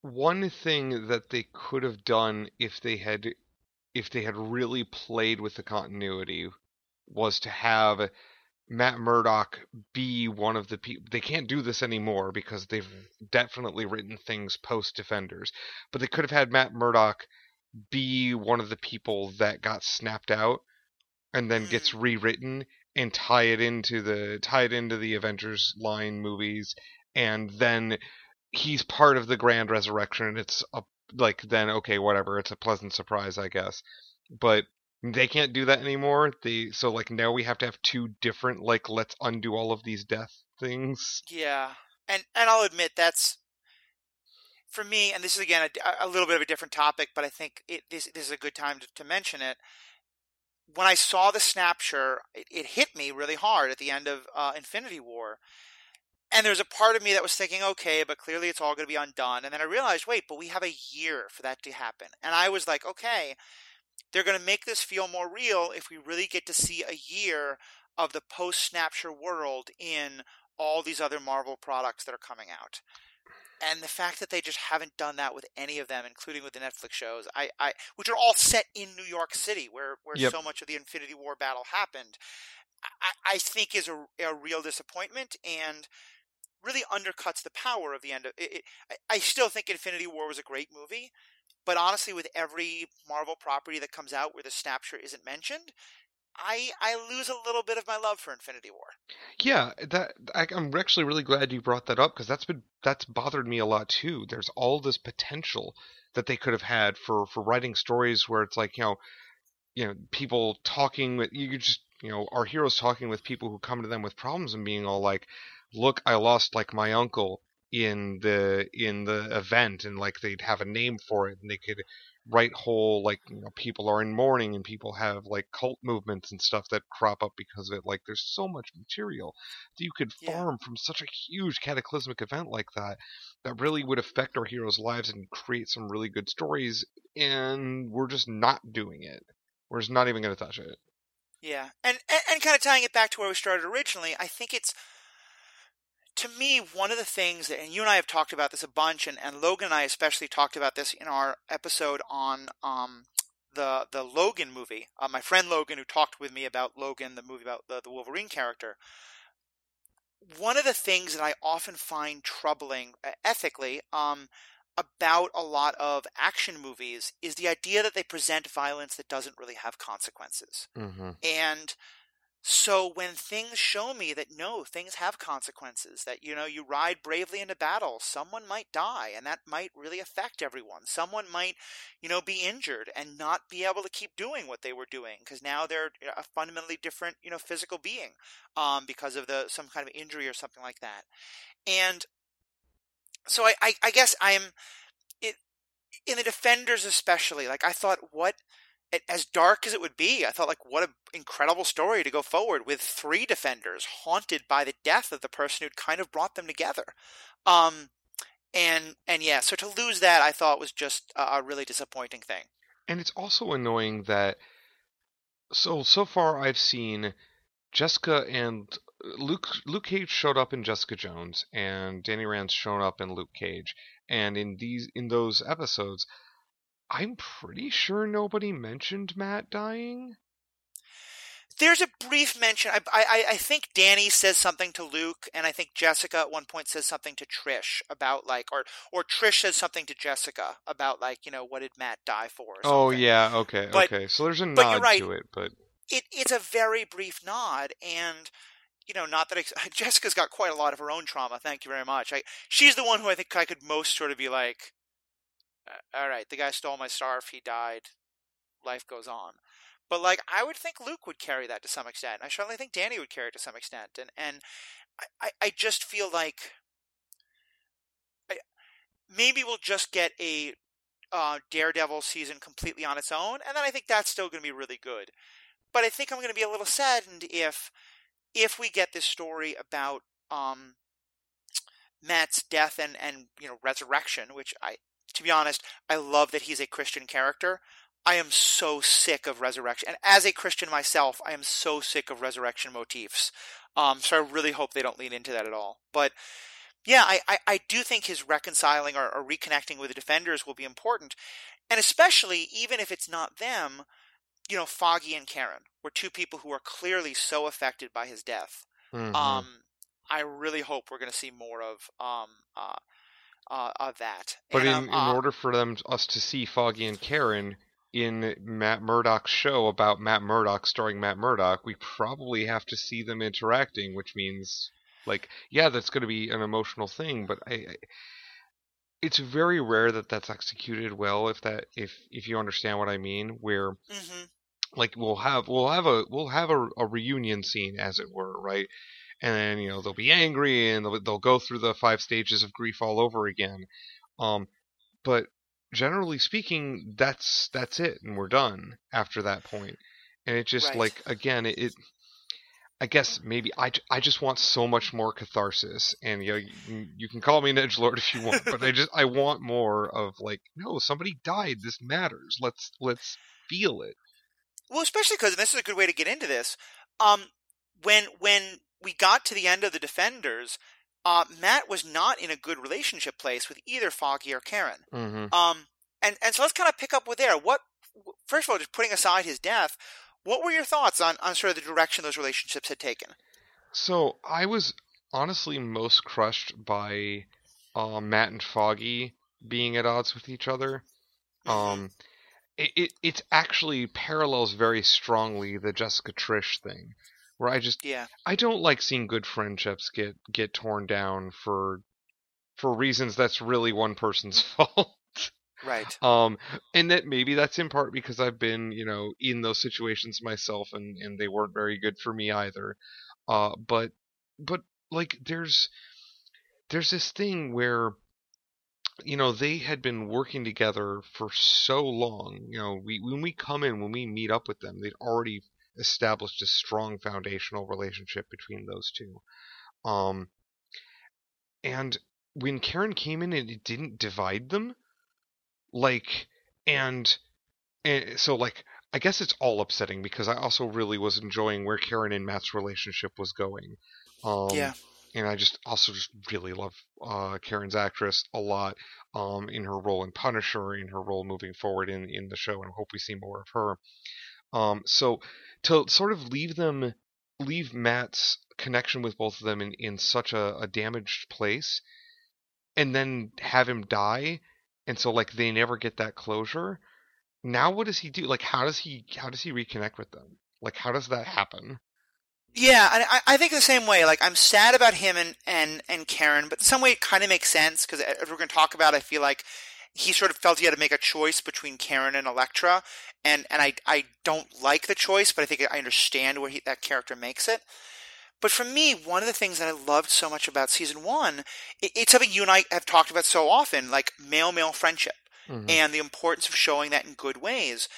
one thing that they could have done if they had if they had really played with the continuity was to have Matt Murdock be one of the people. They can't do this anymore because they've definitely written things post Defenders. But they could have had Matt Murdock be one of the people that got snapped out and then gets hmm. rewritten and tie it into the tie it into the Avengers line movies and then he's part of the grand resurrection it's a, like then okay whatever it's a pleasant surprise I guess. But they can't do that anymore. They so like now we have to have two different like let's undo all of these death things. Yeah, and and I'll admit that's for me, and this is again a, a little bit of a different topic, but I think it, this this is a good time to, to mention it. When I saw the snapshot, it, it, hit me really hard at the end of uh, Infinity War, and there's a part of me that was thinking, okay, but clearly it's all going to be undone. And then I realized, wait, but we have a year for that to happen. And I was like, okay, they're going to make this feel more real if we really get to see a year of the post Snapshot world in all these other Marvel products that are coming out. And the fact that they just haven't done that with any of them, including with the Netflix shows, I, I which are all set in New York City, where, where Yep. so much of the Infinity War battle happened, I, I think is a, a real disappointment and really undercuts the power of the end of it. I still think Infinity War was a great movie, but honestly, with every Marvel property that comes out where the Snapshot isn't mentioned, I I lose a little bit of my love for Infinity War. Yeah, that I, I'm actually really glad you brought that up because that's been that's bothered me a lot too. There's all this potential that they could have had for for writing stories where it's like you know, you know, people talking with you just you know our heroes talking with people who come to them with problems and being all like, look, I lost like my uncle in the in the event and like they'd have a name for it and they could write whole like you know people are in mourning and people have like cult movements and stuff that crop up because of it like there's so much material that you could Yeah. farm from such a huge cataclysmic event like that that really would affect our heroes lives and create some really good stories and we're just not doing it we're just not even going to touch it Yeah, and, and and kind of tying it back to where we started originally, I think it's to me one of the things that, and you and I have talked about this a bunch, and, and Logan and I especially talked about this in our episode on um the the Logan movie. Uh, my friend Logan, who talked with me about Logan, the movie about the, the Wolverine character. One of the things that I often find troubling uh, ethically, um, about a lot of action movies is the idea that they present violence that doesn't really have consequences. mm-hmm. And so when things show me that no, things have consequences, that you know, you ride bravely into battle, someone might die and that might really affect everyone. Someone might, you know, be injured and not be able to keep doing what they were doing because now they're a fundamentally different, you know, physical being um because of the some kind of injury or something like that. And so I I, I guess I'm it in the defenders especially, like I thought what as dark as it would be, I thought like what an incredible story to go forward with three defenders haunted by the death of the person who'd kind of brought them together. Um, and and yeah, so to lose that, I thought was just a, a really disappointing thing. And it's also annoying that so so far I've seen Jessica and Luke Luke Cage showed up in Jessica Jones and Danny Rand's shown up in Luke Cage and in these in those episodes I'm pretty sure nobody mentioned Matt dying. There's a brief mention. I, I I think Danny says something to Luke, and I think Jessica at one point says something to Trish about like, or or Trish says something to Jessica about like, you know, what did Matt die for? Or Oh yeah, okay, But- okay. So there's a nod right. to it, but it it's a very brief nod and you know not that ex- (laughs) Jessica's got quite a lot of her own trauma thank you very much I she's the one who I think I could most sort of be like "Uh, all right the guy stole my scarf he died life goes on but like I would think Luke would carry that to some extent I certainly think Danny would carry it to some extent and and I I, just feel like I, maybe we'll just get a uh, Daredevil season completely on its own, and then I think that's still going to be really good. But I think I'm going to be a little saddened if if we get this story about um, Matt's death and and you know resurrection, which I to be honest, I love that he's a Christian character. I am so sick of resurrection, and as a Christian myself, I am so sick of resurrection motifs. Um, so I really hope they don't lean into that at all. But yeah, I, I, I do think his reconciling or, or reconnecting with the defenders will be important. And especially, even if it's not them, you know, Foggy and Karen were two people who are clearly so affected by his death. mhm. Um, I really hope we're going to see more of um, uh, uh, of that. But And, in, um, in uh, order for them us to see Foggy and Karen in Matt Murdock's show about Matt Murdock starring Matt Murdock, we probably have to see them interacting, which means like yeah, that's going to be an emotional thing, but I, I it's very rare that that's executed well if that if if you understand what I mean where mhm. like we'll have we'll have a we'll have a, a reunion scene as it were right and you know they'll be angry and they'll, they'll go through the five stages of grief all over again um but generally speaking that's that's it and we're done after that point and it just Right. like again it, it I guess maybe I, I just want so much more catharsis, and you know you, you can call me an edge lord if you want, but I just I want more of like no somebody died this matters let's let's feel it. Well, especially because this is a good way to get into this. Um, when when we got to the end of the Defenders, uh, Matt was not in a good relationship place with either Foggy or Karen. Mm-hmm. Um, and and so let's kind of pick up with there. What first of all, just putting aside his death, what were your thoughts on, on sort of the direction those relationships had taken? So I was honestly most crushed by uh, Matt and Foggy being at odds with each other. Mm-hmm. Um, it, it it actually parallels very strongly the Jessica Trish thing, where I just Yeah. I don't like seeing good friendships get get torn down for for reasons that's really one person's (laughs) fault. Right. Um, and that maybe that's in part because I've been, you know, in those situations myself, and and they weren't very good for me either. Uh, but but like there's there's this thing where you know they had been working together for so long. You know, we when we come in when we meet up with them, they'd already established a strong foundational relationship between those two. Um, and when Karen came in, it didn't divide them like and, and so like I guess it's all upsetting because I also really was enjoying where Karen and Matt's relationship was going. Um, Yeah. And I just also just really love uh, Karen's actress a lot um, in her role in Punisher, in her role moving forward in in the show, and hope we see more of her. Um, so to sort of leave them, leave Matt's connection with both of them in, in such a, a damaged place, and then have him die, and so like they never get that closure. Now what does he do? Like how does he how does he reconnect with them? Like how does that happen? Yeah, I, I think the same way. Like, I'm sad about him and, and, and Karen, but some way it kind of makes sense because as we're going to talk about, I feel like he sort of felt he had to make a choice between Karen and Elektra, and and I I don't like the choice, but I think I understand where he, that character makes it. But for me, one of the things that I loved so much about season one, it, it's something you and I have talked about so often, like male male friendship Mhm. and the importance of showing that in good ways.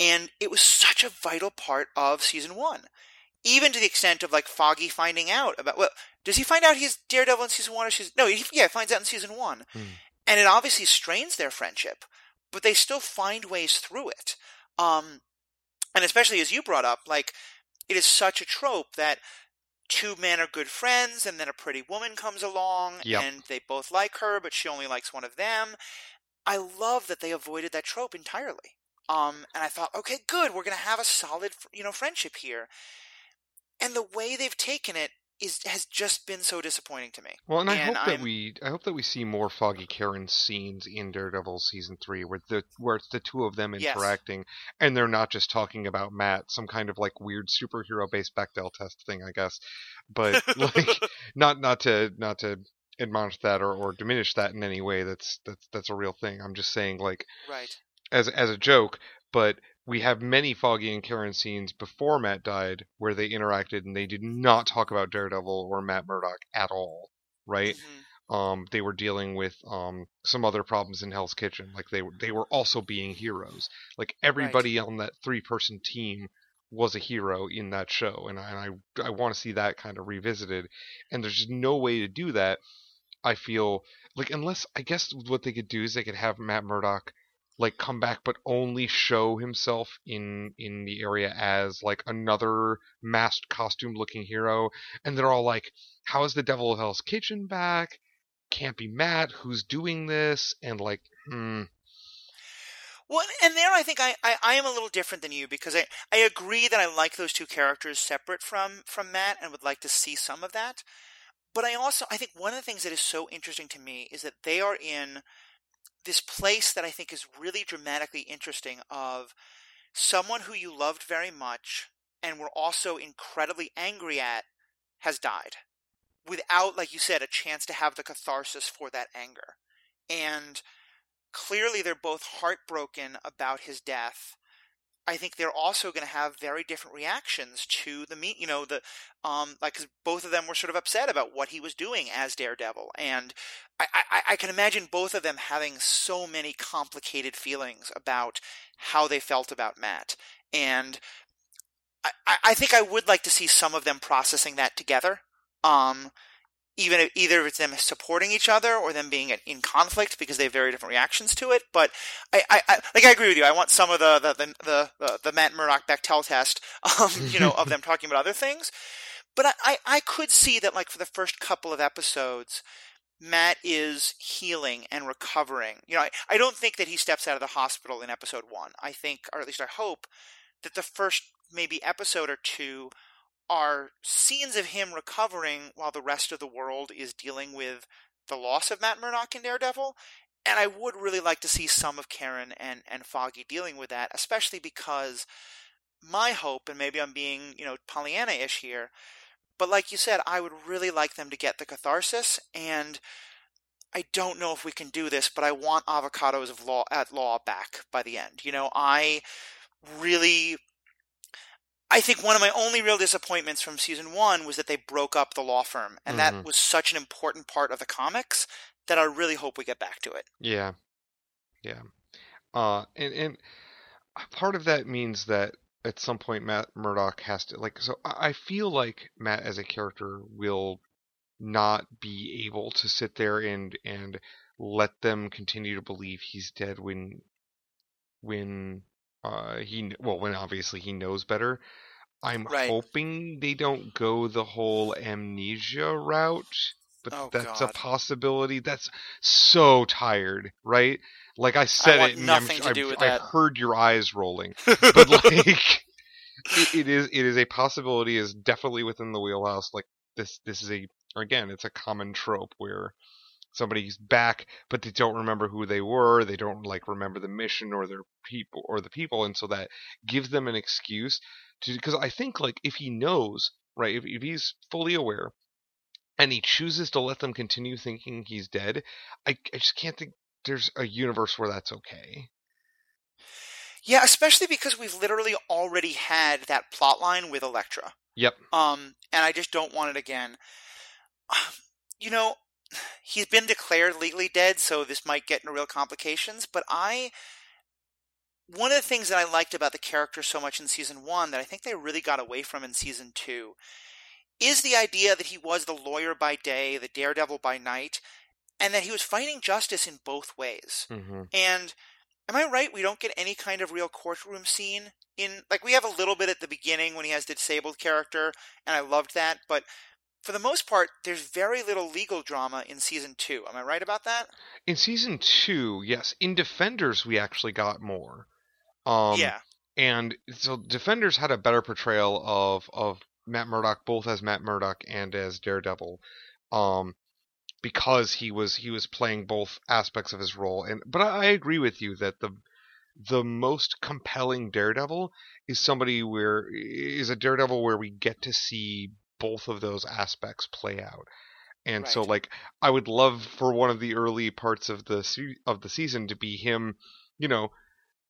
And it was such a vital part of season one, even to the extent of like Foggy finding out about. Well, does he find out he's Daredevil in season one or season? No, he, yeah, he finds out in season one, Hmm. And it obviously strains their friendship, but they still find ways through it. Um, and especially as you brought up, like it is such a trope that two men are good friends and then a pretty woman comes along Yep. and they both like her but she only likes one of them i love that they avoided that trope entirely um and i thought okay good we're going to have a solid you know friendship here and the way they've taken it is has just been so disappointing to me Well, and I And hope that I'm- we I hope that we see more Foggy Karen scenes in Daredevil season three, where the where it's the two of them Yes. interacting, and they're not just talking about Matt, some kind of like weird superhero based Bechdel test thing, I guess. But (laughs) like, (laughs) not not to not to admonish that or, or diminish that in any way. That's that's that's a real thing. I'm just saying like right as as a joke, but we have many Foggy and Karen scenes before Matt died where they interacted and they did not talk about Daredevil or Matt Murdock at all, right? Mhm. Um, they were dealing with um some other problems in Hell's Kitchen, like they were they were also being heroes. Like everybody on that three person team was a hero in that show, and I and I, I want to see that kind of revisited. And there's just no way to do that. I feel like unless I guess what they could do is they could have Matt Murdock like come back but only show himself in in the area as like another masked costume looking hero. And they're all like how is the devil of hell's kitchen back? Can't be matt. Who's doing this? And like hmm. Well, and there I think I, I, I am a little different than you because I, I agree that I like those two characters separate from, from Matt and would like to see some of that. But I also, I think one of the things that is so interesting to me is that they are in this place that I think is really dramatically interesting of someone who you loved very much and were also incredibly angry at has died without, like you said, a chance to have the catharsis for that anger. And clearly they're both heartbroken about his death. I think they're also going to have very different reactions to the meet. You know, the um, like 'cause both of them were sort of upset about what he was doing as Daredevil, and I, I, I can imagine both of them having so many complicated feelings about how they felt about Matt. And I, I think I would like to see some of them processing that together. Um, even if, either it's them supporting each other or them being in conflict because they have very different reactions to it. But I, I, I like I agree with you. I want some of the the the the, the Matt Murdock Bechdel test, um, (laughs) you know, of them talking about other things. But I, I, I could see that like for the first couple of episodes, Matt is healing and recovering. You know, I, I don't think that he steps out of the hospital in episode one. I think, or at least I hope, that the first maybe episode or two are scenes of him recovering while the rest of the world is dealing with the loss of Matt Murdock in Daredevil. And I would really like to see some of Karen and, and Foggy dealing with that, especially because my hope, and maybe I'm being, you know, Pollyanna ish here, but like you said, I would really like them to get the catharsis, and I don't know if we can do this, but I want avocados of law at law back by the end. You know, I really I think one of my only real disappointments from season one was that they broke up the law firm, and mm-hmm. that was such an important part of the comics that I really hope we get back to it. Yeah, yeah, uh, and and part of that means that at some point Matt Murdock has to like. So I feel like Matt as a character will not be able to sit there and and let them continue to believe he's dead when when uh, he well, when obviously he knows better. I'm right. hoping they don't go the whole amnesia route, but oh, that's God. a possibility. That's so tired, right? Like I said I it, nothing to do with I, that. I heard your eyes rolling, but (laughs) like it, it is, it is a possibility. Is definitely within the wheelhouse. Like this, this is a again, it's a common trope where somebody's back, but they don't remember who they were. They don't like remember the mission or their people or the people, and so that gives them an excuse to. Because I think like if he knows, right, if, if he's fully aware, and he chooses to let them continue thinking he's dead, I, I just can't think there's a universe where that's okay. Yeah, especially because we've literally already had that plot line with Elektra. Yep. Um, and I just don't want it again. (sighs) You know, he's been declared legally dead, so this might get into real complications. But I, one of the things that I liked about the character so much in season one that I think they really got away from in season two is the idea that he was the lawyer by day, the daredevil by night, and that he was fighting justice in both ways. Mm-hmm. And am I right? We don't get any kind of real courtroom scene in like we have a little bit at the beginning when he has the disabled character, and I loved that, but for the most part, there's very little legal drama in season two. Am I right about that? In season two, yes. In Defenders, we actually got more. Um, yeah. And so Defenders had a better portrayal of of Matt Murdock, both as Matt Murdock and as Daredevil, um, because he was he was playing both aspects of his role. And but I agree with you that the the most compelling Daredevil is somebody where is a Daredevil where we get to see both of those aspects play out. And right. so like I would love for one of the early parts of the se- of the season to be him, you know,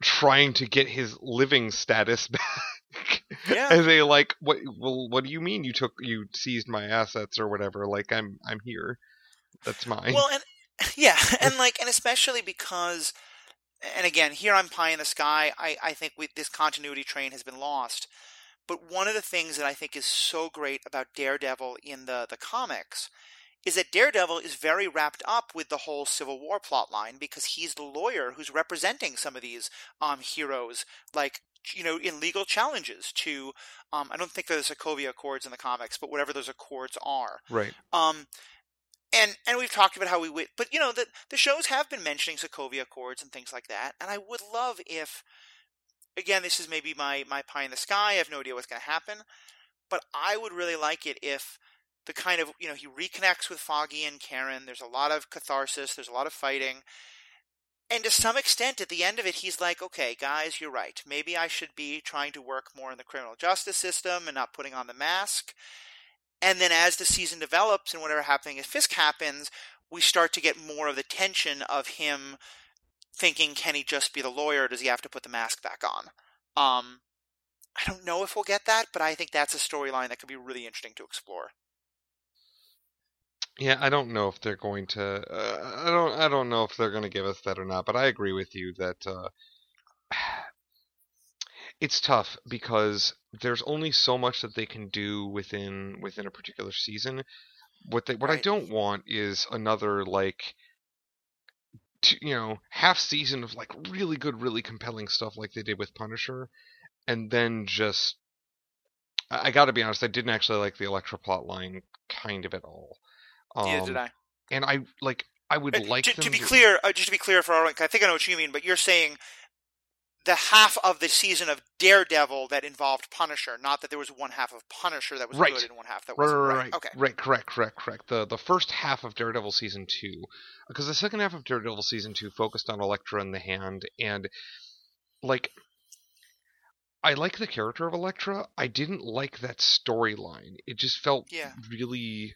trying to get his living status (laughs) back. Yeah. and they like what well what do you mean you took you seized my assets or whatever? Like I'm I'm here. That's mine. Well, and (laughs) yeah, (laughs) and like and especially because and again, here I'm pie in the sky. I, I think we, this continuity train has been lost. But one of the things that I think is so great about Daredevil in the, the comics is that Daredevil is very wrapped up with the whole Civil War plot line because he's the lawyer who's representing some of these um, heroes, like you know, in legal challenges to. Um, I don't think there's Sokovia Accords in the comics, but whatever those accords are, right? Um, and and we've talked about how we, but you know, the the shows have been mentioning Sokovia Accords and things like that, and I would love if again, this is maybe my, my pie in the sky. I have no idea what's going to happen. But I would really like it if the kind of, you know, he reconnects with Foggy and Karen. There's a lot of catharsis, there's a lot of fighting. And to some extent, at the end of it, he's like, okay, guys, you're right. Maybe I should be trying to work more in the criminal justice system and not putting on the mask. And then as the season develops and whatever happening at Fisk happens, we start to get more of the tension of him thinking, can he just be the lawyer? does he have to put the mask back on? Um, I don't know if we'll get that, but I think that's a storyline that could be really interesting to explore. Yeah, I don't know if they're going to. Uh, I don't. I don't know if they're going to give us that or not. But I agree with you that uh, (sighs) it's tough because there's only so much that they can do within within a particular season. What they what I don't want is another like you know half season of like really good, really compelling stuff like they did with Punisher, and then just I, I got to be honest, I didn't actually like the Elektra plot line kind of at all. Um, Neither did I. And I like I would Uh, like to, to be clear, uh, just to be clear for our, I think I know what you mean, but you're saying the half of the season of Daredevil that involved Punisher, not that there was one half of Punisher that was Right. good and one half that Right, wasn't. right, right, Okay. right, correct, correct, correct. The the first half of Daredevil season two, because the second half of Daredevil season two focused on Elektra in the hand, and like, I like the character of Elektra. I didn't like that storyline. It just felt Yeah. really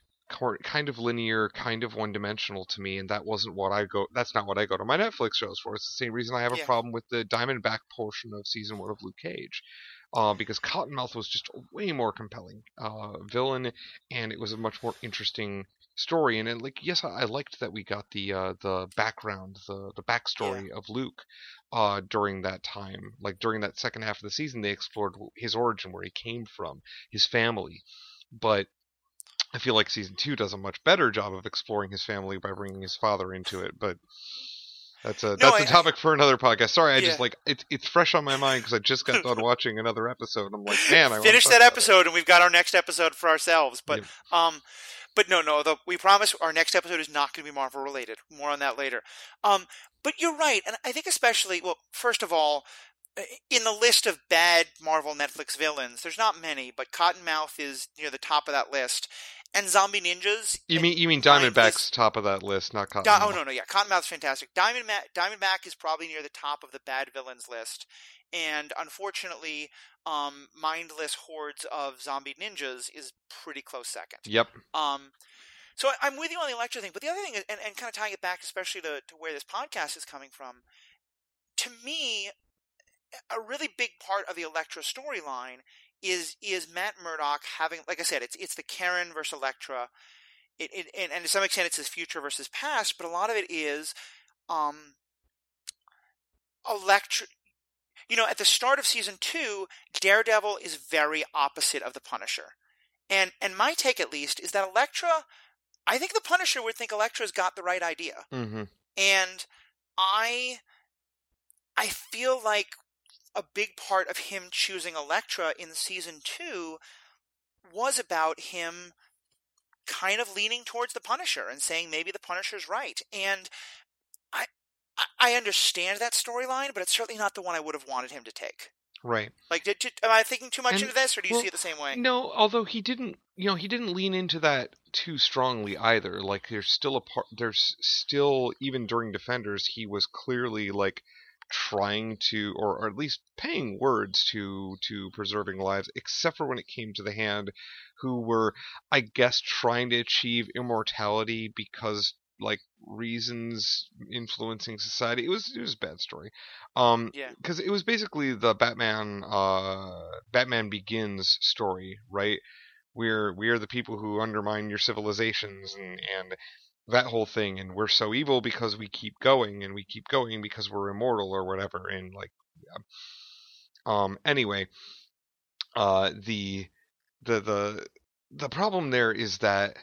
kind of linear, kind of one dimensional to me, and that wasn't what I go. That's not what I go to my Netflix shows for. It's the same reason I have a problem with the Diamondback portion of season one of Luke Cage. Uh, because Cottonmouth was just a way more compelling uh, villain, and it was a much more interesting story. And it, like, yes, I, I liked that we got the uh, the background, the the backstory of Luke uh, during that time. Like during that second half of the season, they explored his origin, where he came from, his family. But I feel like season two does a much better job of exploring his family by bringing his father into it. But that's a that's I- a topic for another podcast. Sorry, I Yeah. just like it's it's fresh on my mind because I just got done (laughs) watching another episode. I'm like, man, I Finish that episode, and we've got our next episode for ourselves. But um, but no, no. The, we promise our next episode is not going to be Marvel related. More on that later. Um, but you're right, and I think especially well, first of all, in the list of bad Marvel Netflix villains, there's not many, but Cottonmouth is near the top of that list, and Zombie Ninjas. You mean you mean Diamondback's top of that list, not Cotton? Di- oh no, no, yeah, Cottonmouth's fantastic. Diamond Ma- Diamondback is probably near the top of the bad villains list, and unfortunately, um, mindless hordes of zombie ninjas is pretty close second. Yep. Um, so I- I'm with you on the Elektra thing, but the other thing, is, and, and kind of tying it back, especially to, to where this podcast is coming from, to me, a really big part of the Elektra storyline is is Matt Murdock having, like I said, it's it's the Karen versus Elektra, it, it and, and to some extent it's his future versus past, but a lot of it is, um, Elektra. You know, at the start of season two, Daredevil is very opposite of the Punisher. And and my take at least is that Elektra I think the Punisher would think Elektra's got the right idea. hmm And I I feel like a big part of him choosing Elektra in season 2 was about him kind of leaning towards the Punisher and saying maybe the Punisher's right. And I I- understand that storyline, but it's certainly not the one I would have wanted him to take. Right. Like, did, did, am I thinking too much And- into this, or do you well, see it the same way? No, although he didn't, you know, he didn't lean into that too strongly either. Like there's still a part there's still even during Defenders he was clearly like trying to or, or at least paying words to to preserving lives except for when it came to the hand who were I guess trying to achieve immortality because like reasons influencing society. It was it was a bad story. Um Yeah. because it was basically the Batman uh Batman Begins story, right? We're we are the people who undermine your civilizations and and that whole thing and we're so evil because we keep going and we keep going because we're immortal or whatever and like yeah. um anyway uh the the the the problem there is that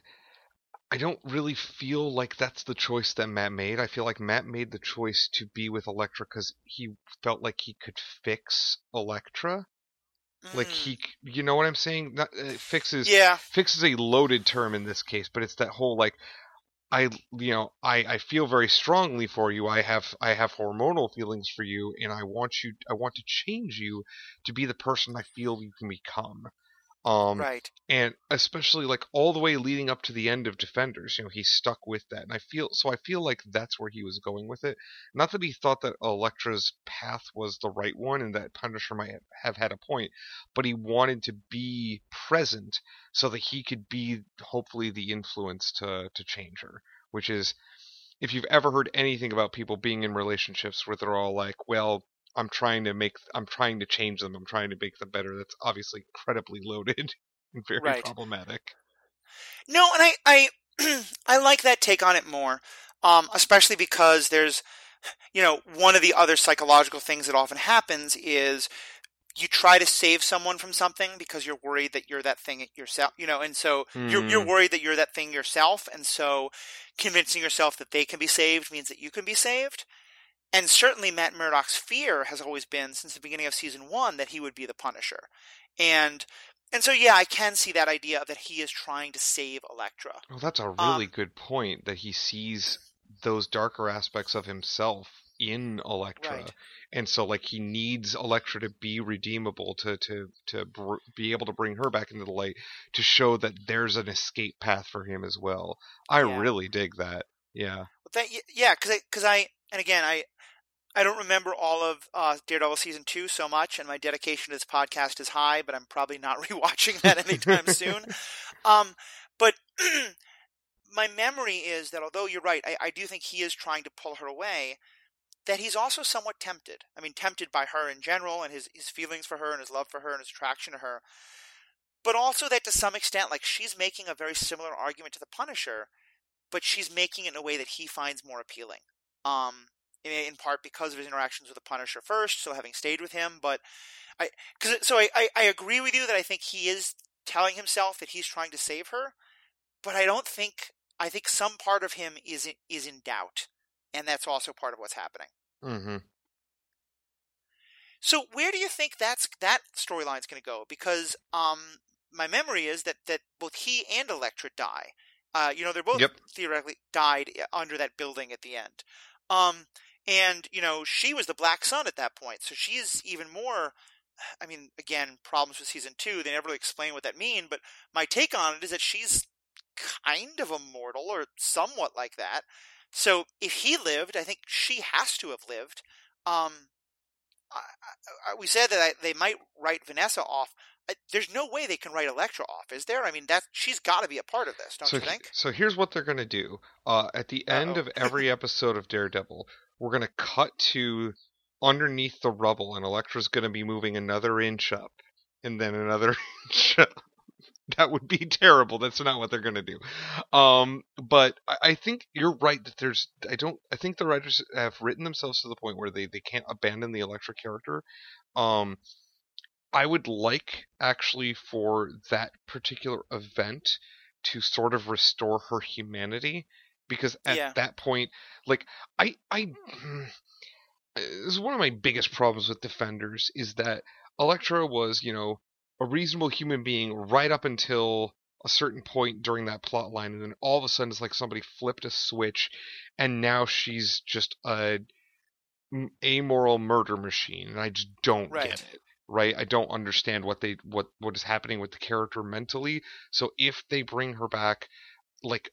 I don't really feel like that's the choice that Matt made. I feel like Matt made the choice to be with Elektra because he felt like he could fix Elektra. Like Mm. he, you know what I'm saying? Not, uh, fixes Yeah. Fixes a loaded term in this case, but it's that whole like I you know I I feel very strongly for you. I have I have hormonal feelings for you, and I want you I want to change you to be the person I feel you can become. Um, right. and especially like all the way leading up to the end of defenders you know he stuck with that and i feel so i feel like that's where he was going with it not that he thought that elektra's path was the right one and that punisher might have had a point but he wanted to be present so that he could be hopefully the influence to to change her which is if you've ever heard anything about people being in relationships where they're all like well I'm trying to make I'm trying to change them. I'm trying to make them better. That's obviously incredibly loaded (laughs) and very Right. problematic. No, and I I (clears throat) I like that take on it more, um, especially because there's, you know, one of the other psychological things that often happens is you try to save someone from something because you're worried that you're that thing yourself, you know, and so mm. you're you're mm. worried that you're that thing yourself, and so convincing yourself that they can be saved means that you can be saved. And certainly Matt Murdock's fear has always been since the beginning of season one that he would be the Punisher. And and so yeah, I can see that idea that he is trying to save Elektra. Well that's a really um, good point that he sees those darker aspects of himself in Elektra. Right. And so like he needs Elektra to be redeemable to to to br- be able to bring her back into the light to show that there's an escape path for him as well. I yeah. really dig that. Yeah. That, yeah, cuz cuz I and again I I don't remember all of uh, Daredevil season two so much, and my dedication to this podcast is high, but I'm probably not (laughs) rewatching that anytime soon. Um, but (clears throat) my memory is that although you're right, I, I do think he is trying to pull her away that he's also somewhat tempted. I mean, tempted by her in general and his, his feelings for her and his love for her and his attraction to her. But also that to some extent, like, she's making a very similar argument to the Punisher, but she's making it in a way that he finds more appealing. Um, in, in part because of his interactions with the Punisher first, so having stayed with him. But I, cause, so I, I, I agree with you that I think he is telling himself that he's trying to save her, but I don't think I think some part of him is is in doubt, and that's also part of what's happening. Mm-hmm. So where do you think that's that storyline's going to go? Because um, my memory is that that both he and Elektra die. Uh, you know, they're both yep. theoretically died uh, under that building at the end. Um, and you know, she was the Black Sun at that point, so she's even more. I mean, again, problems with season two. They never really explain what that mean, but my take on it is that she's kind of immortal or somewhat like that. So if he lived, I think she has to have lived. Um, I, I, we said that I, they might write Vanessa off. there's no way they can write Elektra off, is there? I mean, that she's got to be a part of this, don't so, you think? So here's what they're going to do. Uh, at the end Uh-oh. of every episode of Daredevil, we're going to cut to underneath the rubble, and Elektra's going to be moving another inch up, and then another (laughs) inch up, that would be terrible. That's not what they're going to do. Um, but I, I, think you're right that there's. I don't. I think the writers have written themselves to the point where they they can't abandon the Elektra character. Um, I would like actually for that particular event to sort of restore her humanity because at yeah. that point, like I I. Mm, uh, this is one of my biggest problems with Defenders is that Elektra was, you know, a reasonable human being right up until a certain point during that plot line and then all of a sudden it's like somebody flipped a switch and now she's just a amoral murder machine and I just don't right. get it right I don't understand what they what what is happening with the character mentally so if they bring her back like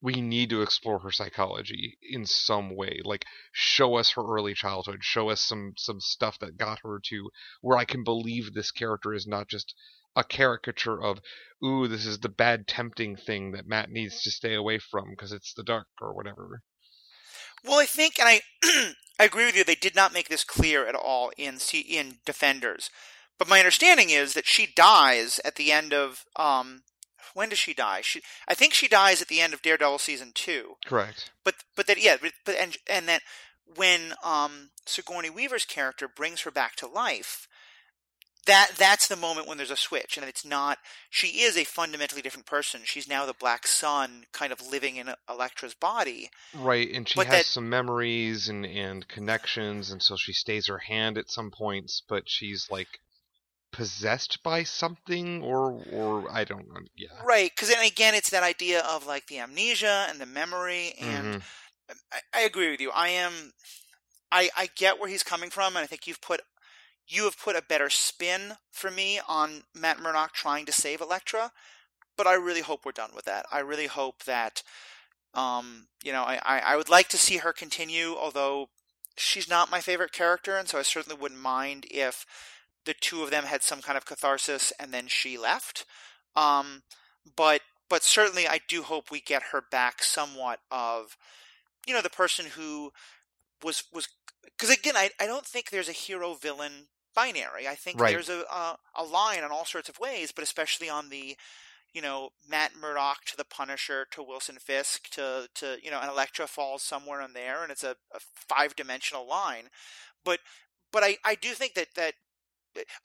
we need to explore her psychology in some way. Like show us her early childhood. Show us some some stuff that got her to where i can believe this character is not just a caricature of ooh this is the bad tempting thing that matt needs to stay away from because it's the dark or whatever. Well i think and i (clears throat) i agree with you they did not make this clear at all in in defenders. But my understanding is that she dies at the end of um, when does she die? She, I think she dies at the end of Daredevil season two. Correct. But but that yeah, but, but and and that when um, Sigourney Weaver's character brings her back to life, that that's the moment when there's a switch, and it's not. She is a fundamentally different person. She's now the Black Sun, kind of living in Elektra's body. Right, and she has that, some memories and and connections, and so she stays her hand at some points, but she's like possessed by something or or I don't know. Yeah. Right, because then again, it's that idea of like the amnesia and the memory, and mm-hmm. I, I, agree with you. I am, I I get where he's coming from, and I think you've put you have put a better spin for me on Matt Murdock trying to save Elektra, but I really hope we're done with that. I really hope that. Um, you know, I, I, I would like to see her continue, although she's not my favorite character, and so I certainly wouldn't mind if the two of them had some kind of catharsis and then she left. Um, but but certainly I do hope we get her back somewhat of you know the person who was was because again I, I don't think there's a hero villain binary. I think right. there's a, a a line in all sorts of ways, but especially on the you know Matt Murdock to the Punisher to Wilson Fisk to to you know an Elektra falls somewhere in there, and it's a, a five dimensional line. But but I, I do think that that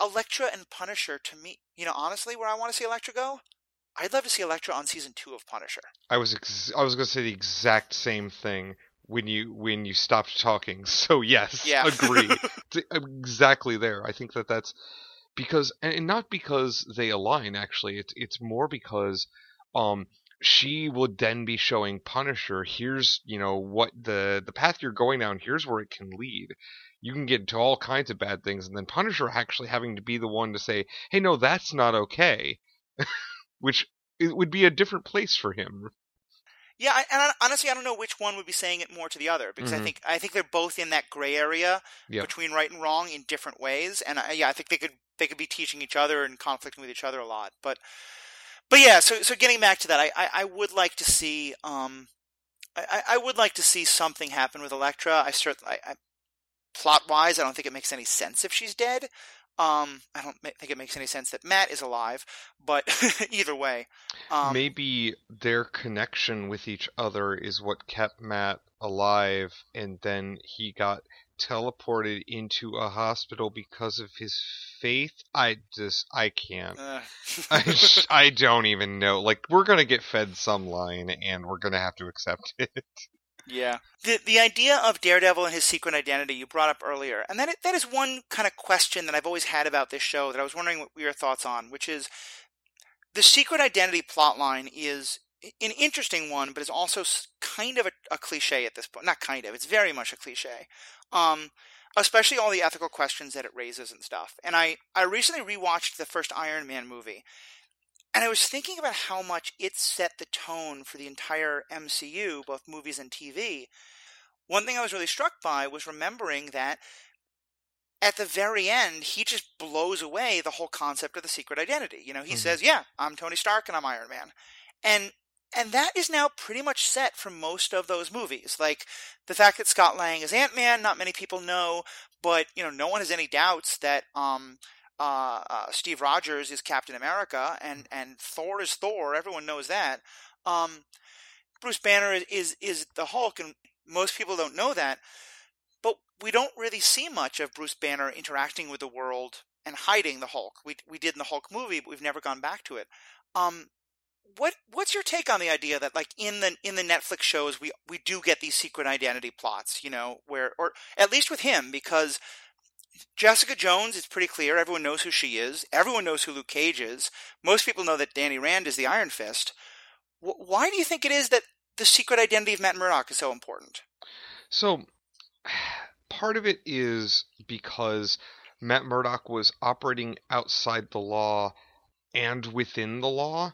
Elektra and Punisher to me, you know, honestly, where I want to see Elektra go, I'd love to see Elektra on season two of Punisher. I was ex- I was going to say the exact same thing when you when you stopped talking. (laughs) So yes, Yeah. agree. (laughs) Exactly there. I think that that's because and not because they align actually. It's it's more because um she would then be showing Punisher here's, you know, what the the path you're going down, here's where it can lead. You can get into all kinds of bad things and then Punisher actually having to be the one to say, "Hey, no, that's not okay." (laughs) Which it would be a different place for him. Yeah, I, and I, honestly, I don't know which one would be saying it more to the other because I Mhm. think I think they're both in that gray area Yep. between right and wrong in different ways, and I, yeah, I think they could they could be teaching each other and conflicting with each other a lot. But but yeah, so so getting back to that, I I, I would like to see um I, I- I would like to see something happen with Elektra. I certainly I, I, plot wise, I don't think it makes any sense if she's dead. Um, I don't think it makes any sense that Matt is alive, but (laughs) either way, um, Maybe their connection with each other is what kept Matt alive, and then he got teleported into a hospital because of his faith. I just, I can't. uh, I, (laughs) I don't even know. Like, we're gonna get fed some line, and we're gonna have to accept (laughs) it. Yeah. The the idea of Daredevil and his secret identity you brought up earlier, and that that is one kind of question that I've always had about this show that I was wondering what your thoughts on, which is the secret identity plotline is an interesting one, but it's also kind of a, a cliche at this point. Not kind of, it's very much a cliche. Um, especially all the ethical questions that it raises and stuff. And I I recently rewatched the first Iron Man movie, and I was thinking about how much it set the tone for the entire MCU, both movies and TV. One thing I was really struck by was remembering that at the very end, he just blows away the whole concept of the secret identity. You know, he Mhm. says, "Yeah, I'm Tony Stark and I'm Iron Man," and and that is now pretty much set for most of those movies. Like the fact that Scott Lang is Ant Man, not many people know, but you know, no one has any doubts that um, uh, uh, Steve Rogers is Captain America and and Thor is Thor. Everyone knows that. Um, Bruce Banner is, is is the Hulk, and most people don't know that. But we don't really see much of Bruce Banner interacting with the world and hiding the Hulk. We we did in the Hulk movie, but we've never gone back to it. Um, what what's your take on the idea that like in the in the Netflix shows we we do get these secret identity plots, you know, where or at least with him because Jessica Jones is pretty clear. Everyone knows who she is. Everyone knows who Luke Cage is. Most people know that Danny Rand is the Iron Fist. Wh- why do you think it is that the secret identity of Matt Murdock is so important? So, (sighs) part of it is because Matt Murdock was operating outside the law and within the law.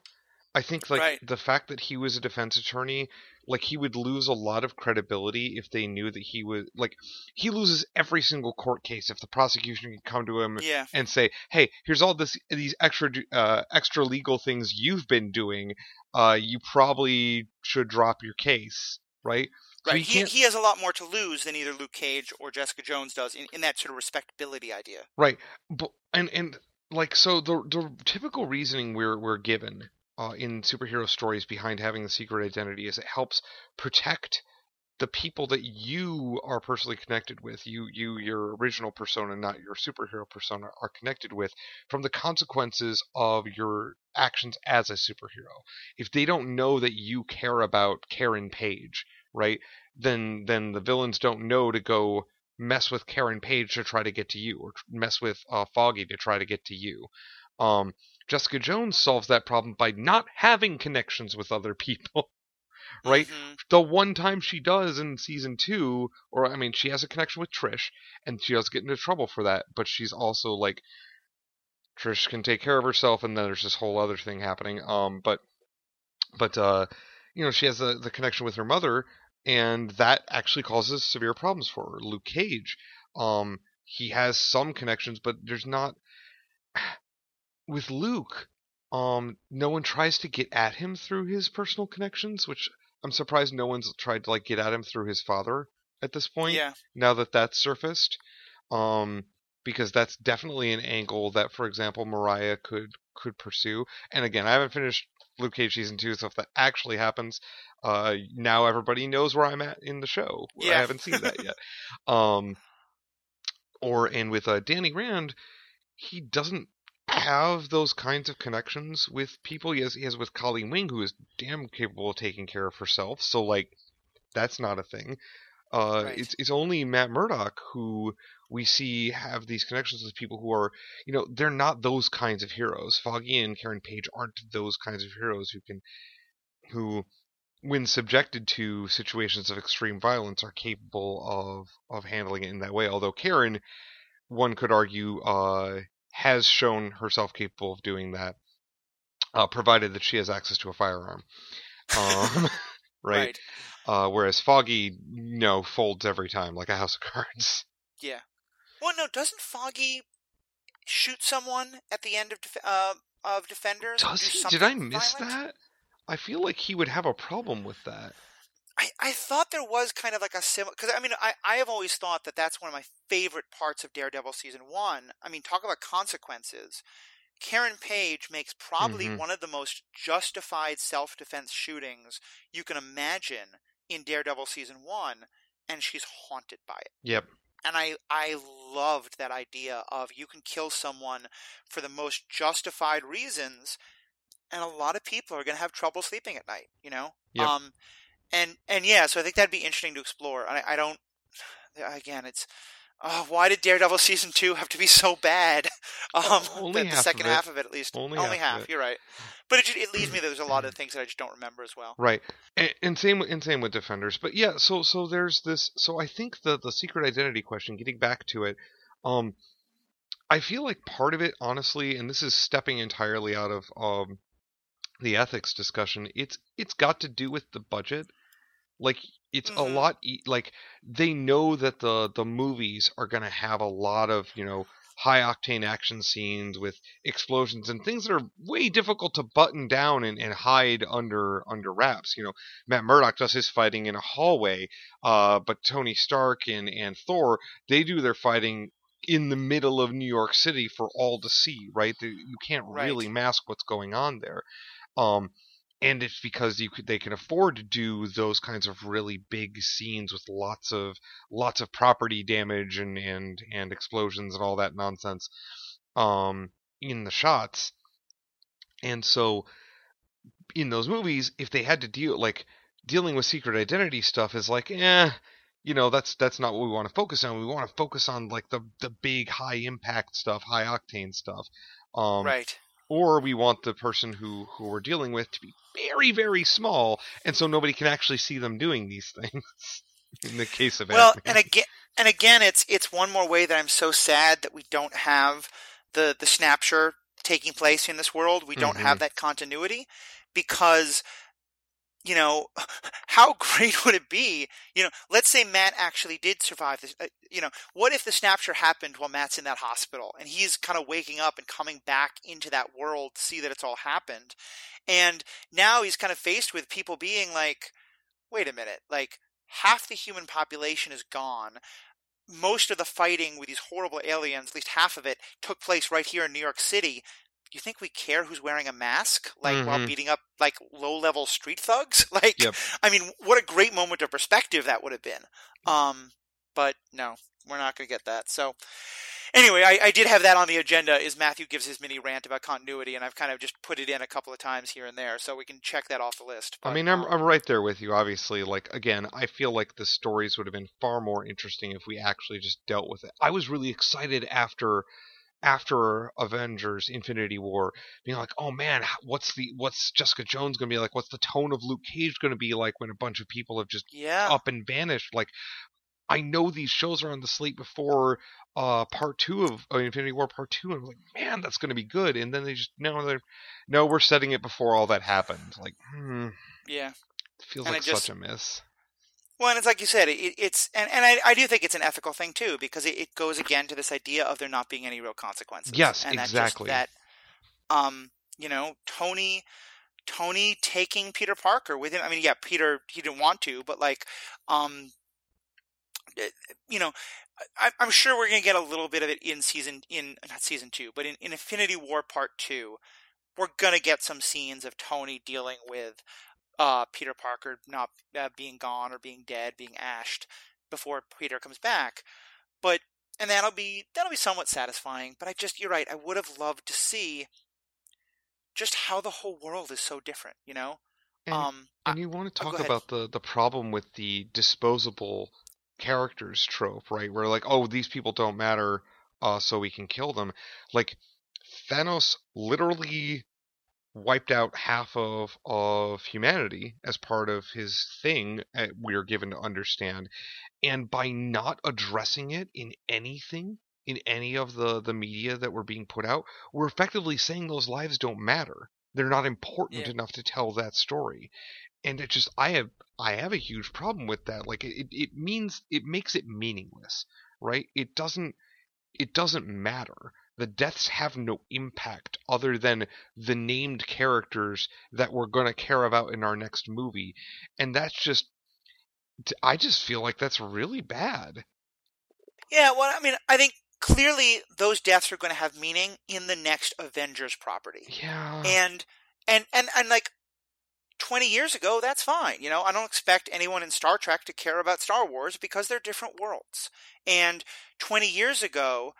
I think like Right. the fact that he was a defense attorney, like he would lose a lot of credibility if they knew that he was like he loses every single court case if the prosecution can come to him Yeah, and say, "Hey, here's all this these extra uh, extra legal things you've been doing. Uh, you probably should drop your case." Right? Right. he He, can't- he has a lot more to lose than either Luke Cage or Jessica Jones does in, in that sort of respectability idea. Right. But and and like so the the typical reasoning we're we're given uh, in superhero stories behind having the secret identity is it helps protect the people that you are personally connected with you you your original persona not your superhero persona are connected with from the consequences of your actions as a superhero if they don't know that you care about Karen Page right then then the villains don't know to go mess with Karen Page to try to get to you, or mess with uh, Foggy to try to get to you. Um, Jessica Jones solves that problem by not having connections with other people. (laughs) Right? Mhm. The one time she does in season two, or I mean, she has a connection with Trish, and she does get into trouble for that. But she's also like, Trish can take care of herself, and then there's this whole other thing happening. Um, but, but uh, you know, she has the the connection with her mother, and that actually causes severe problems for her. Luke Cage, um, he has some connections, but there's not. With Luke, um, no one tries to get at him through his personal connections, which I'm surprised no one's tried to like get at him through his father at this point. Yeah, Now that that's surfaced, um, because that's definitely an angle that, for example, Mariah could could pursue. And again, I haven't finished Luke Cage season two, so if that actually happens, uh, now everybody knows where I'm at in the show. Yeah. I haven't seen that yet. Um, or and with uh, Danny Rand, he doesn't have those kinds of connections with people he has, he has with Colleen Wing, who is damn capable of taking care of herself. So like, that's not a thing. Uh, Right. It's it's only Matt Murdock who we see have these connections with people who are, you know, they're not those kinds of heroes. Foggy and Karen Page aren't those kinds of heroes who can, who, when subjected to situations of extreme violence, are capable of of handling it in that way. Although Karen, one could argue, uh, has shown herself capable of doing that, uh, provided that she has access to a firearm. Um, (laughs) (laughs) right? Uh, whereas Foggy, no, folds every time like a house of cards. Yeah. Well, no, doesn't Foggy shoot someone at the end of def- uh, of Defenders? Does do he? Did I miss violent? that? I feel like he would have a problem with that. I, I thought there was kind of like a similar because I mean I, I have always thought that that's one of my favorite parts of Daredevil season one. I mean talk about consequences. Karen Page makes probably Mhm. one of the most justified self defense shootings you can imagine in Daredevil season one, and she's haunted by it. Yep. And I I loved that idea of you can kill someone for the most justified reasons, and a lot of people are going to have trouble sleeping at night. You know. Yep. Um, and and yeah, so I think that'd be interesting to explore. I, I don't. (sighs) Again, it's. Oh, why did Daredevil (laughs) season two have to be so bad? (laughs) Um, (laughs) Only the, the second half of it, at least. Only Only, half half. You're right. But it, it leaves me that there's a lot of (clears throat) things that I just don't remember as well. Right. And, and same and same with defenders. But yeah, so so there's this so I think the the secret identity question, getting back to it, um I feel like part of it, honestly, and this is stepping entirely out of um the ethics discussion, it's it's got to do with the budget. Like it's a Mhm. lot e- like they know that the the movies are going to have a lot of, you know, high octane action scenes with explosions and things that are way difficult to button down and, and hide under under wraps. You know, Matt Murdock does his fighting in a hallway, uh, but Tony Stark and, and Thor, they do their fighting in the middle of New York City for all to see, right? You can't Right. really mask what's going on there. Um, and it's because you could, they can afford to do those kinds of really big scenes with lots of lots of property damage and and and explosions and all that nonsense um in the shots. And so in those movies if they had to deal like dealing with secret identity stuff is like eh you know that's that's not what we want to focus on. We want to focus on like the the big high impact stuff high octane stuff. Um right. or we want the person who who we're dealing with to be very very small and so nobody can actually see them doing these things (laughs) in the case of Well, Ant-Man. and again, and again, it's it's one more way that I'm so sad that we don't have the the snapshot taking place in this world. We don't Mhm. have that continuity because you know (laughs) how great would it be? You know let's say matt actually did survive this uh, you know what if the snapshot happened while matt's in that hospital and he's kind of waking up and coming back into that world to see that it's all happened? And now he's kind of faced with people being like wait a minute like half the human population is gone. Most of the fighting with these horrible aliens at least half of it took place right here in new york city you think we care who's wearing a mask like while Mhm. beating up like low level street thugs (laughs) like Yep. i mean what a great moment of perspective that would have been um but no we're not going to get that so anyway I, I did have that on the agenda is matthew gives his mini rant about continuity and i've kind of just put it in a couple of times here and there so we can check that off the list I mean, I'm um, I'm right there with you. Obviously, like again, I feel like the stories would have been far more interesting if we actually just dealt with it. I was really excited after after Avengers: Infinity War, being like, oh man, what's the what's Jessica Jones gonna be like? What's the tone of Luke Cage gonna be like when a bunch of people have just yeah up and vanished? Like, I know these shows are on the slate before uh part two of uh, Infinity War part two, and I'm like, man, that's gonna be good. And then they just no, they're no, we're setting it before all that happened. Like, hmm. yeah Feels And like just- such a miss. Well, and it's like you said, it, it's and, and I, I do think it's an ethical thing too because it, it goes again to this idea of there not being any real consequences. Yes, and that just- exactly. That, um, you know, Tony, Tony taking Peter Parker with him. I mean, yeah, Peter he didn't want to, but like, um, eh, you know, I, I'm sure we're gonna get a little bit of it in season in not season two, but in, in Infinity War Part Two, we're gonna get some scenes of Tony dealing with uh, Peter Parker not uh, being gone or being dead, being ashed before Peter comes back. But and that'll be that'll be somewhat satisfying. But I just you're right. I would have loved to see just how the whole world is so different. You know. And, um. and you want to oh, talk ahead. about the the problem with the disposable characters trope, right? Where like, oh, these people don't matter, uh, so we can kill them. Like Thanos literally wiped out half of of humanity as part of his thing. uh, We're given to understand, and by not addressing it in anything. In any of the, the media that were being put out, we're effectively saying those lives don't matter. They're not important Yeah. enough to tell that story and it just i have i have a huge problem with that like it, it means it makes it meaningless right it doesn't it doesn't matter the deaths have no impact other than the named characters that we're going to care about in our next movie and that's just i just feel like that's really bad Yeah, well, I mean, I think clearly those deaths are going to have meaning in the next Avengers property. yeah And and and and like 20 years ago, that's fine. You know, I don't expect anyone in Star Trek to care about Star Wars because they're different worlds. And 20 years ago,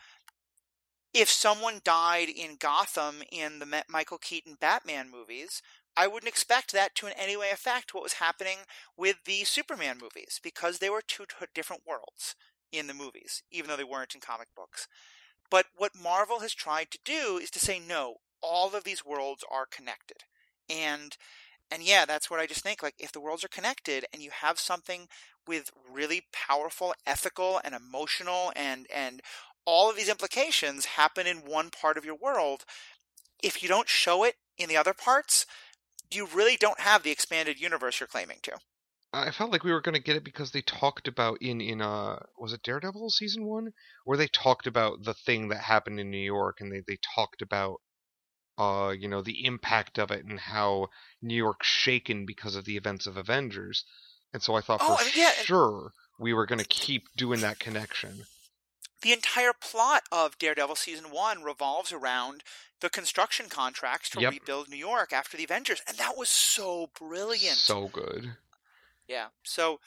if someone died in Gotham in the Michael Keaton Batman movies, I wouldn't expect that to in any way affect what was happening with the Superman movies because they were two different worlds in the movies, even though they weren't in comic books. But what Marvel has tried to do is to say, no, all of these worlds are connected. And and yeah, that's what I just think. Like, if the worlds are connected and you have something with really powerful ethical and emotional and and all of these implications happen in one part of your world, if you don't show it in the other parts, you really don't have the expanded universe you're claiming to. I felt like we were going to get it because they talked about in in uh was it Daredevil season 1 where they talked about the thing that happened in New York and they they talked about uh you know the impact of it and how New York's shaken because of the events of Avengers. And so I thought Oh, for I mean, yeah, sure we were going to keep doing that connection. The entire plot of Daredevil season one revolves around the construction contracts to Yep. rebuild New York after the Avengers, and that was so brilliant. So good. yeah. So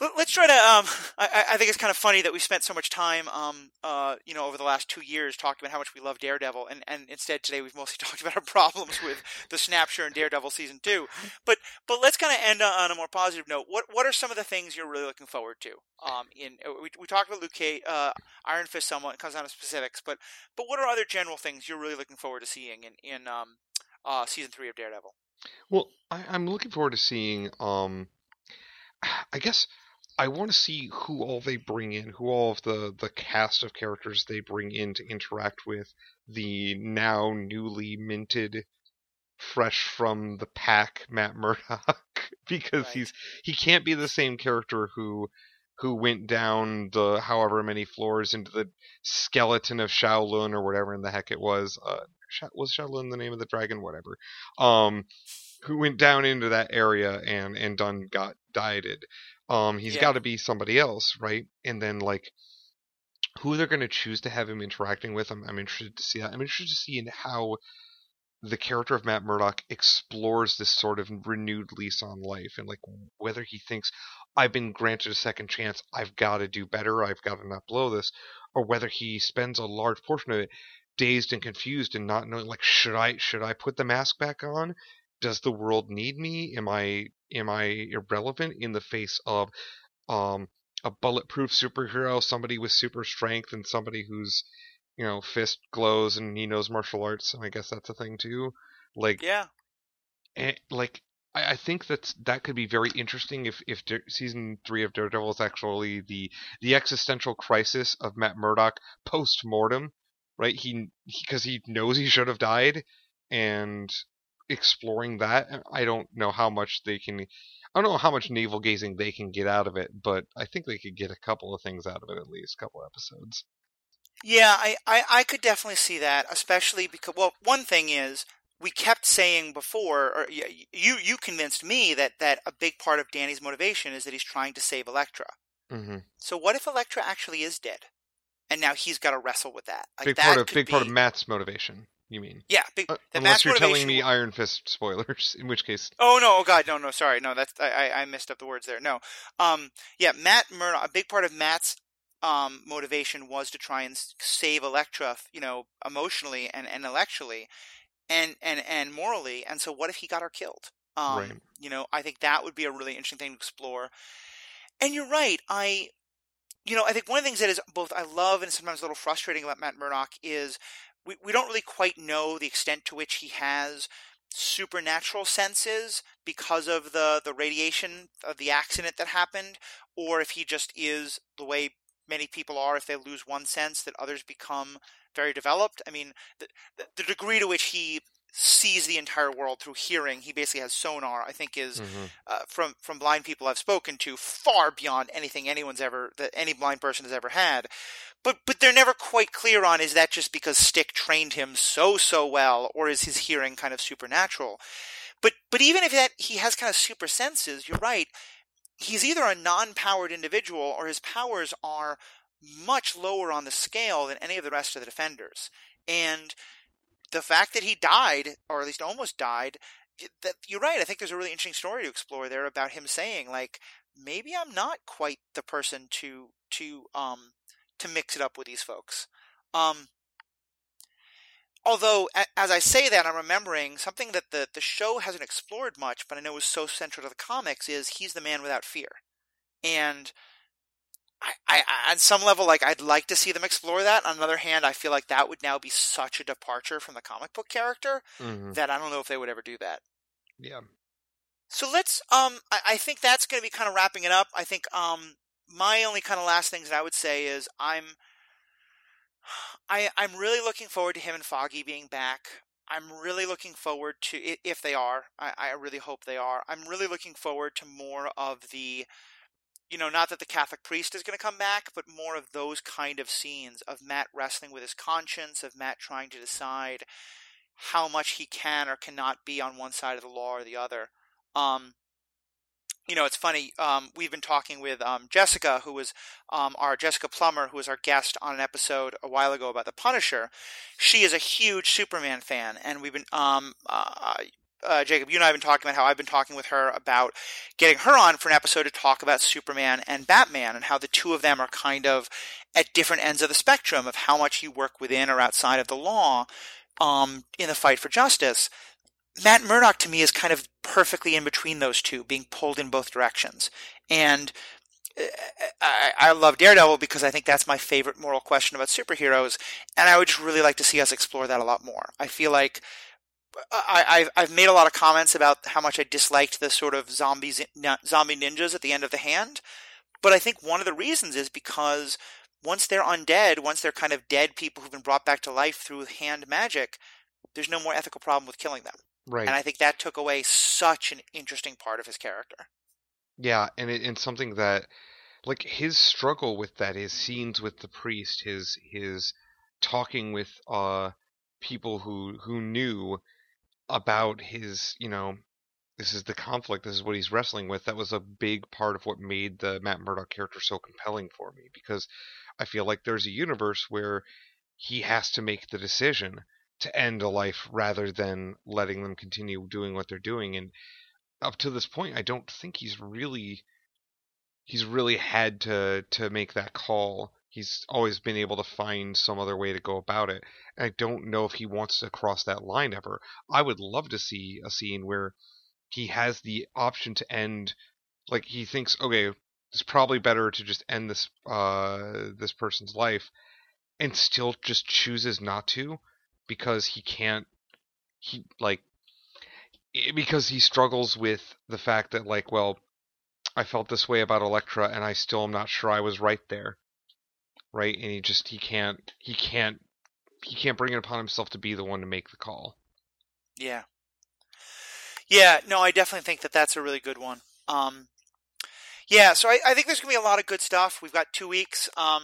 let's try to. Um, (laughs) I, I- think it's kind of funny that we spent so much time, um, uh, you know, over the last two years talking about how much we love Daredevil, and, and instead today we've mostly (laughs) talked about our problems with the Snapshot and Daredevil season two. But but let's kind of end on a more positive note. What what are some of the things you're really looking forward to? Um, in uh, we, we talked about Luke Cage, uh, Iron Fist somewhat. It comes down to specifics, but but what are other general things you're really looking forward to seeing in in um, uh, season three of Daredevil? Well, I, I'm looking forward to seeing. Um, (sighs) I guess I want to see who all they bring in, who all of the the cast of characters they bring in to interact with the now newly minted, fresh from the pack Matt Murdock, (laughs) because Right. he's he can't be the same character who who went down the however many floors into the skeleton of Shaolin or whatever in the heck it was. Uh, was Shaolin the name of the dragon? Whatever. Um, who went down into that area and and done got dieted. Um, he's Yeah. got to be somebody else, right? And then like who they're going to choose to have him interacting with. I'm, I'm interested to see that. I'm interested to see in how the character of Matt Murdock explores this sort of renewed lease on life and like whether he thinks I've been granted a second chance, I've got to do better, I've got to not blow this, or whether he spends a large portion of it dazed and confused and not knowing like should I should I put the mask back on? Does the world need me? Am I am I irrelevant in the face of um a bulletproof superhero, somebody with super strength and somebody who's you know, fist glows and he knows martial arts, and I guess that's a thing too. Like, Yeah, eh, like I, I think that's that could be very interesting if if Dare- season three of Daredevil is actually the the existential crisis of Matt Murdock post mortem, right? He because he, knows he should have died, and exploring that. I don't know how much they can. I don't know how much navel gazing they can get out of it, but I think they could get a couple of things out of it at least, a couple episodes. Yeah, I, I, I could definitely see that, especially because well, one thing is we kept saying before, or you you convinced me that that a big part of Danny's motivation is that he's trying to save Elektra. hmm So what if Elektra actually is dead, and now he's got to wrestle with that? Like big that part of big part of Matt's motivation. You mean? yeah, big. Uh, the unless Matt's you're telling me Iron Fist spoilers, (laughs) in which case, Oh no! Oh god! No! No! Sorry! No, that's I, I I messed up the words there. No. Um. Yeah. Matt Murdock. A big part of Matt's um, motivation was to try and save Elektra, you know, emotionally and, and intellectually, and and and morally. And so, what if he got her killed? Um, right. You know, I think that would be a really interesting thing to explore. And you're right. I, you know, I think one of the things that is both I love and sometimes a little frustrating about Matt Murdock is we, we don't really quite know the extent to which he has supernatural senses because of the the radiation of the accident that happened or if he just is the way many people are if they lose one sense that others become very developed. I mean the, the degree to which he sees the entire world through hearing. He basically has sonar. I think is mm-hmm. uh, from from blind people I've spoken to far beyond anything anyone's ever that any blind person has ever had. But but they're never quite clear on is that just because Stick trained him so so well, or is his hearing kind of supernatural? But but even if that he has kind of super senses, you're right. He's either a non-powered individual or his powers are much lower on the scale than any of the rest of the defenders. And the fact that he died, or at least almost died, that you're right. I think there's a really interesting story to explore there about him saying like, maybe I'm not quite the person to to um to mix it up with these folks. Um, although as I say that, I'm remembering something that the the show hasn't explored much, but I know is so central to the comics is he's the man without fear, and I, I, on some level, like I'd like to see them explore that. On the other hand, I feel like that would now be such a departure from the comic book character mm-hmm. that I don't know if they would ever do that. Yeah. So let's. Um, I, I think that's going to be kind of wrapping it up. I think. Um, my only kind of last things that I would say is I'm. I I'm really looking forward to him and Foggy being back. I'm really looking forward to if they are. I, I really hope they are. I'm really looking forward to more of the you know, not that the Catholic priest is going to come back, but more of those kind of scenes of Matt wrestling with his conscience, of Matt trying to decide how much he can or cannot be on one side of the law or the other. Um, you know, it's funny. Um, we've been talking with um, Jessica, who was um, our Jessica Plummer, who was our guest on an episode a while ago about the Punisher. She is a huge Superman fan, and we've been um, uh, uh, Jacob, you and I have been talking about how I've been talking with her about getting her on for an episode to talk about Superman and Batman and how the two of them are kind of at different ends of the spectrum of how much you work within or outside of the law um, in the fight for justice. Matt Murdock to me is kind of perfectly in between those two, being pulled in both directions. And uh, I, I, love Daredevil because I think that's my favorite moral question about superheroes, and I would just really like to see us explore that a lot more. I feel like I, I've made a lot of comments about how much I disliked the sort of zombies, zombie ninjas at the end of the hand, but I think one of the reasons is because once they're undead, once they're kind of dead people who've been brought back to life through hand magic, there's no more ethical problem with killing them. Right. And I think that took away such an interesting part of his character. Yeah, and it, and something that like his struggle with that, his scenes with the priest, his his talking with uh people who who knew about his, you know, this is the conflict, this is what he's wrestling with. That was a big part of what made the Matt Murdock character so compelling for me because I feel like there's a universe where he has to make the decision to end a life rather than letting them continue doing what they're doing and up to this point I don't think he's really he's really had to to make that call he's always been able to find some other way to go about it. And I don't know if he wants to cross that line ever. I would love to see a scene where he has the option to end like he thinks, okay, it's probably better to just end this uh this person's life and still just chooses not to because he can't he like because he struggles with the fact that like well I felt this way about Elektra and I still am not sure I was right there right? And he just he can't he can't he can't bring it upon himself to be the one to make the call. Yeah. Yeah, no, I definitely think that that's a really good one. Um, yeah, so I, I think there's gonna be a lot of good stuff. We've got two weeks. Um,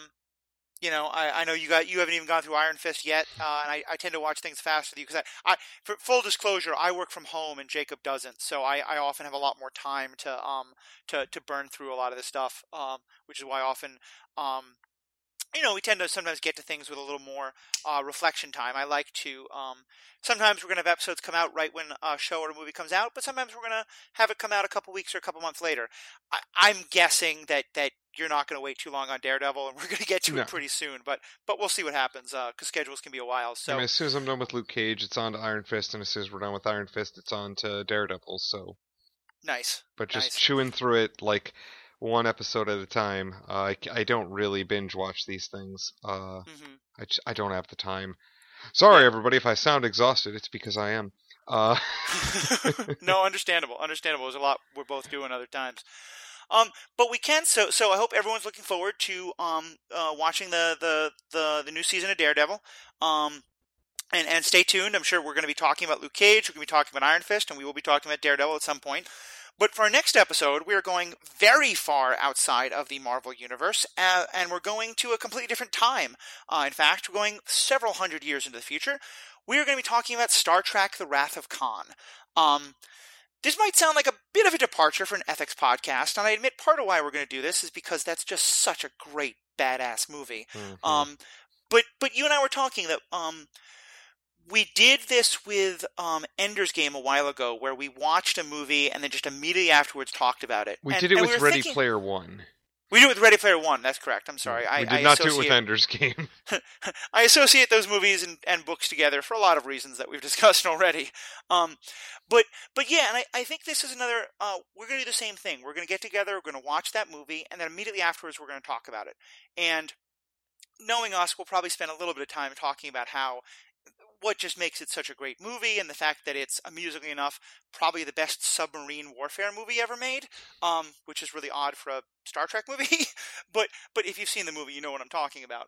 you know, I, I know you got you haven't even gone through Iron Fist yet, uh, and I, I tend to watch things faster with you because I, I, for full disclosure, I work from home and Jacob doesn't, so I, I often have a lot more time to um to to burn through a lot of this stuff, um, which is why often um you know, we tend to sometimes get to things with a little more uh, reflection time. I like to. Um, sometimes we're going to have episodes come out right when a show or a movie comes out, but sometimes we're going to have it come out a couple weeks or a couple months later. I, am guessing that that you're not going to wait too long on Daredevil, and (laughs) we're going to get to no. it pretty soon. But but we'll see what happens because uh, schedules can be a while. So I mean, as soon as I'm done with Luke Cage, it's on to Iron Fist, and as soon as we're done with Iron Fist, it's on to Daredevil. So nice. But just nice. chewing through it like one episode at a time. Uh, I, I don't really binge watch these things. Uh, mm-hmm. I, I don't have the time. Sorry, everybody, if I sound exhausted, it's because I am. Uh... (laughs) (laughs) no, understandable. Understandable. There's a lot we're both doing other times. Um, but we can. So, so I hope everyone's looking forward to um, uh, watching the, the the the new season of Daredevil. Um, and and stay tuned. I'm sure we're going to be talking about Luke Cage. We're going to be talking about Iron Fist, and we will be talking about Daredevil at some point. But for our next episode, we are going very far outside of the Marvel Universe, uh, and we're going to a completely different time. Uh, in fact, we're going several hundred years into the future. We are going to be talking about Star Trek The Wrath of Khan. Um, this might sound like a bit of a departure for an ethics podcast, and I admit part of why we're going to do this is because that's just such a great, badass movie. Mm-hmm. Um, but but you and I were talking that um, we did this with um, Ender's Game a while ago, where we watched a movie and then just immediately afterwards talked about it. We and, did it with we Ready thinking, Player One. We did it with Ready Player One. That's correct. I'm sorry. I, we did I not do it with Ender's Game. (laughs) (laughs) I associate those movies and, and, books together for a lot of reasons that we've (laughs) discussed already. Um, but but yeah, and I, I think this is another. Uh, we're going to do the same thing. We're going to get together. We're going to watch that movie, and then immediately afterwards, we're going to talk about it. And knowing us, we'll probably spend a little bit of time talking about how what just makes it such a great movie and the fact that it's amusingly enough probably the best submarine warfare movie ever made um, which is really odd for a star trek movie. (laughs) But but if you've seen the movie you know what i'm talking about.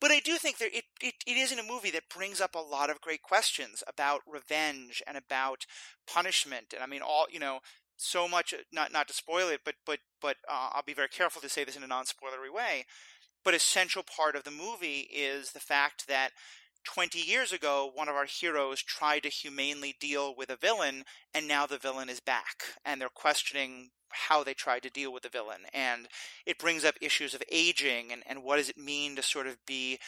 But i do think that it, it, it isn't a movie that brings up a lot of great questions about revenge and about punishment. And i mean all you know so much not not to spoil it but but but uh, i'll be very careful to say this in a non-spoilery way but a central part of the movie is the fact that 20 years ago, one of our heroes tried to humanely deal with a villain, and now the villain is back. And they're questioning how they tried to deal with the villain. And it brings up issues of aging and, and what does it mean to sort of be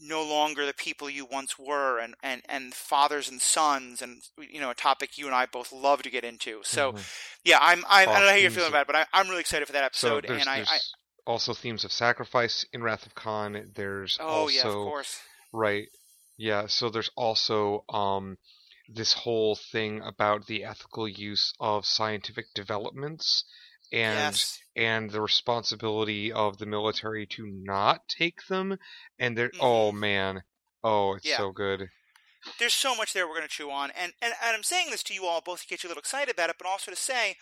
no longer the people you once were and, and, and fathers and sons and you know a topic you and I both love to get into. So mm-hmm. yeah, I'm, I'm I don't know how you're feeling about it, but I, am really excited for that episode. So and I, I, also themes of sacrifice in Wrath of Khan. There's oh also, yeah, of course. Right. Yeah, so there's also um, this whole thing about the ethical use of scientific developments and yes. and the responsibility of the military to not take them and they're oh, mm-hmm. oh man oh it's yeah. so good there's so much there we're going to chew on and, and and i'm saying this to you all both to get you a little excited about it but also to say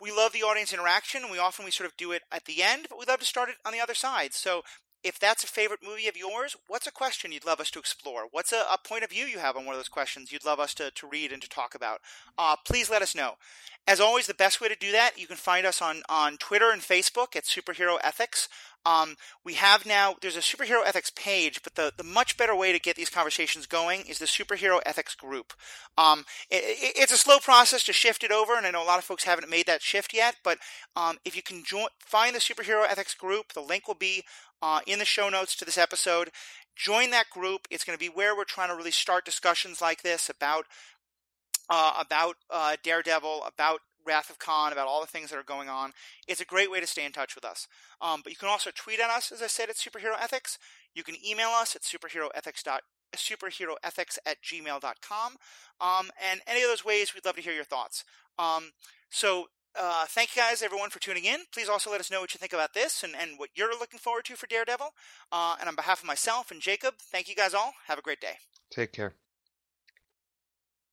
we love the audience interaction and we often we sort of do it at the end but we love to start it on the other side so if that's a favorite movie of yours, what's a question you'd love us to explore? What's a, a point of view you have on one of those questions you'd love us to, to read and to talk about? Uh, please let us know. As always, the best way to do that, you can find us on, on Twitter and Facebook at Superhero Ethics. Um, we have now, there's a Superhero Ethics page, but the, the much better way to get these conversations going is the Superhero Ethics group. Um, it, it, it's a slow process to shift it over, and I know a lot of folks haven't made that shift yet, but um, if you can join, find the Superhero Ethics group, the link will be uh, in the show notes to this episode. Join that group. It's going to be where we're trying to really start discussions like this about uh, about uh, Daredevil, about Wrath of Khan, about all the things that are going on. It's a great way to stay in touch with us. Um, but you can also tweet at us, as I said, at Superhero Ethics. You can email us at superheroethics superheroethics at gmail.com. Um, and any of those ways, we'd love to hear your thoughts. Um, so uh, thank you guys, everyone, for tuning in. Please also let us know what you think about this and, and what you're looking forward to for Daredevil. Uh, and on behalf of myself and Jacob, thank you guys all. Have a great day. Take care.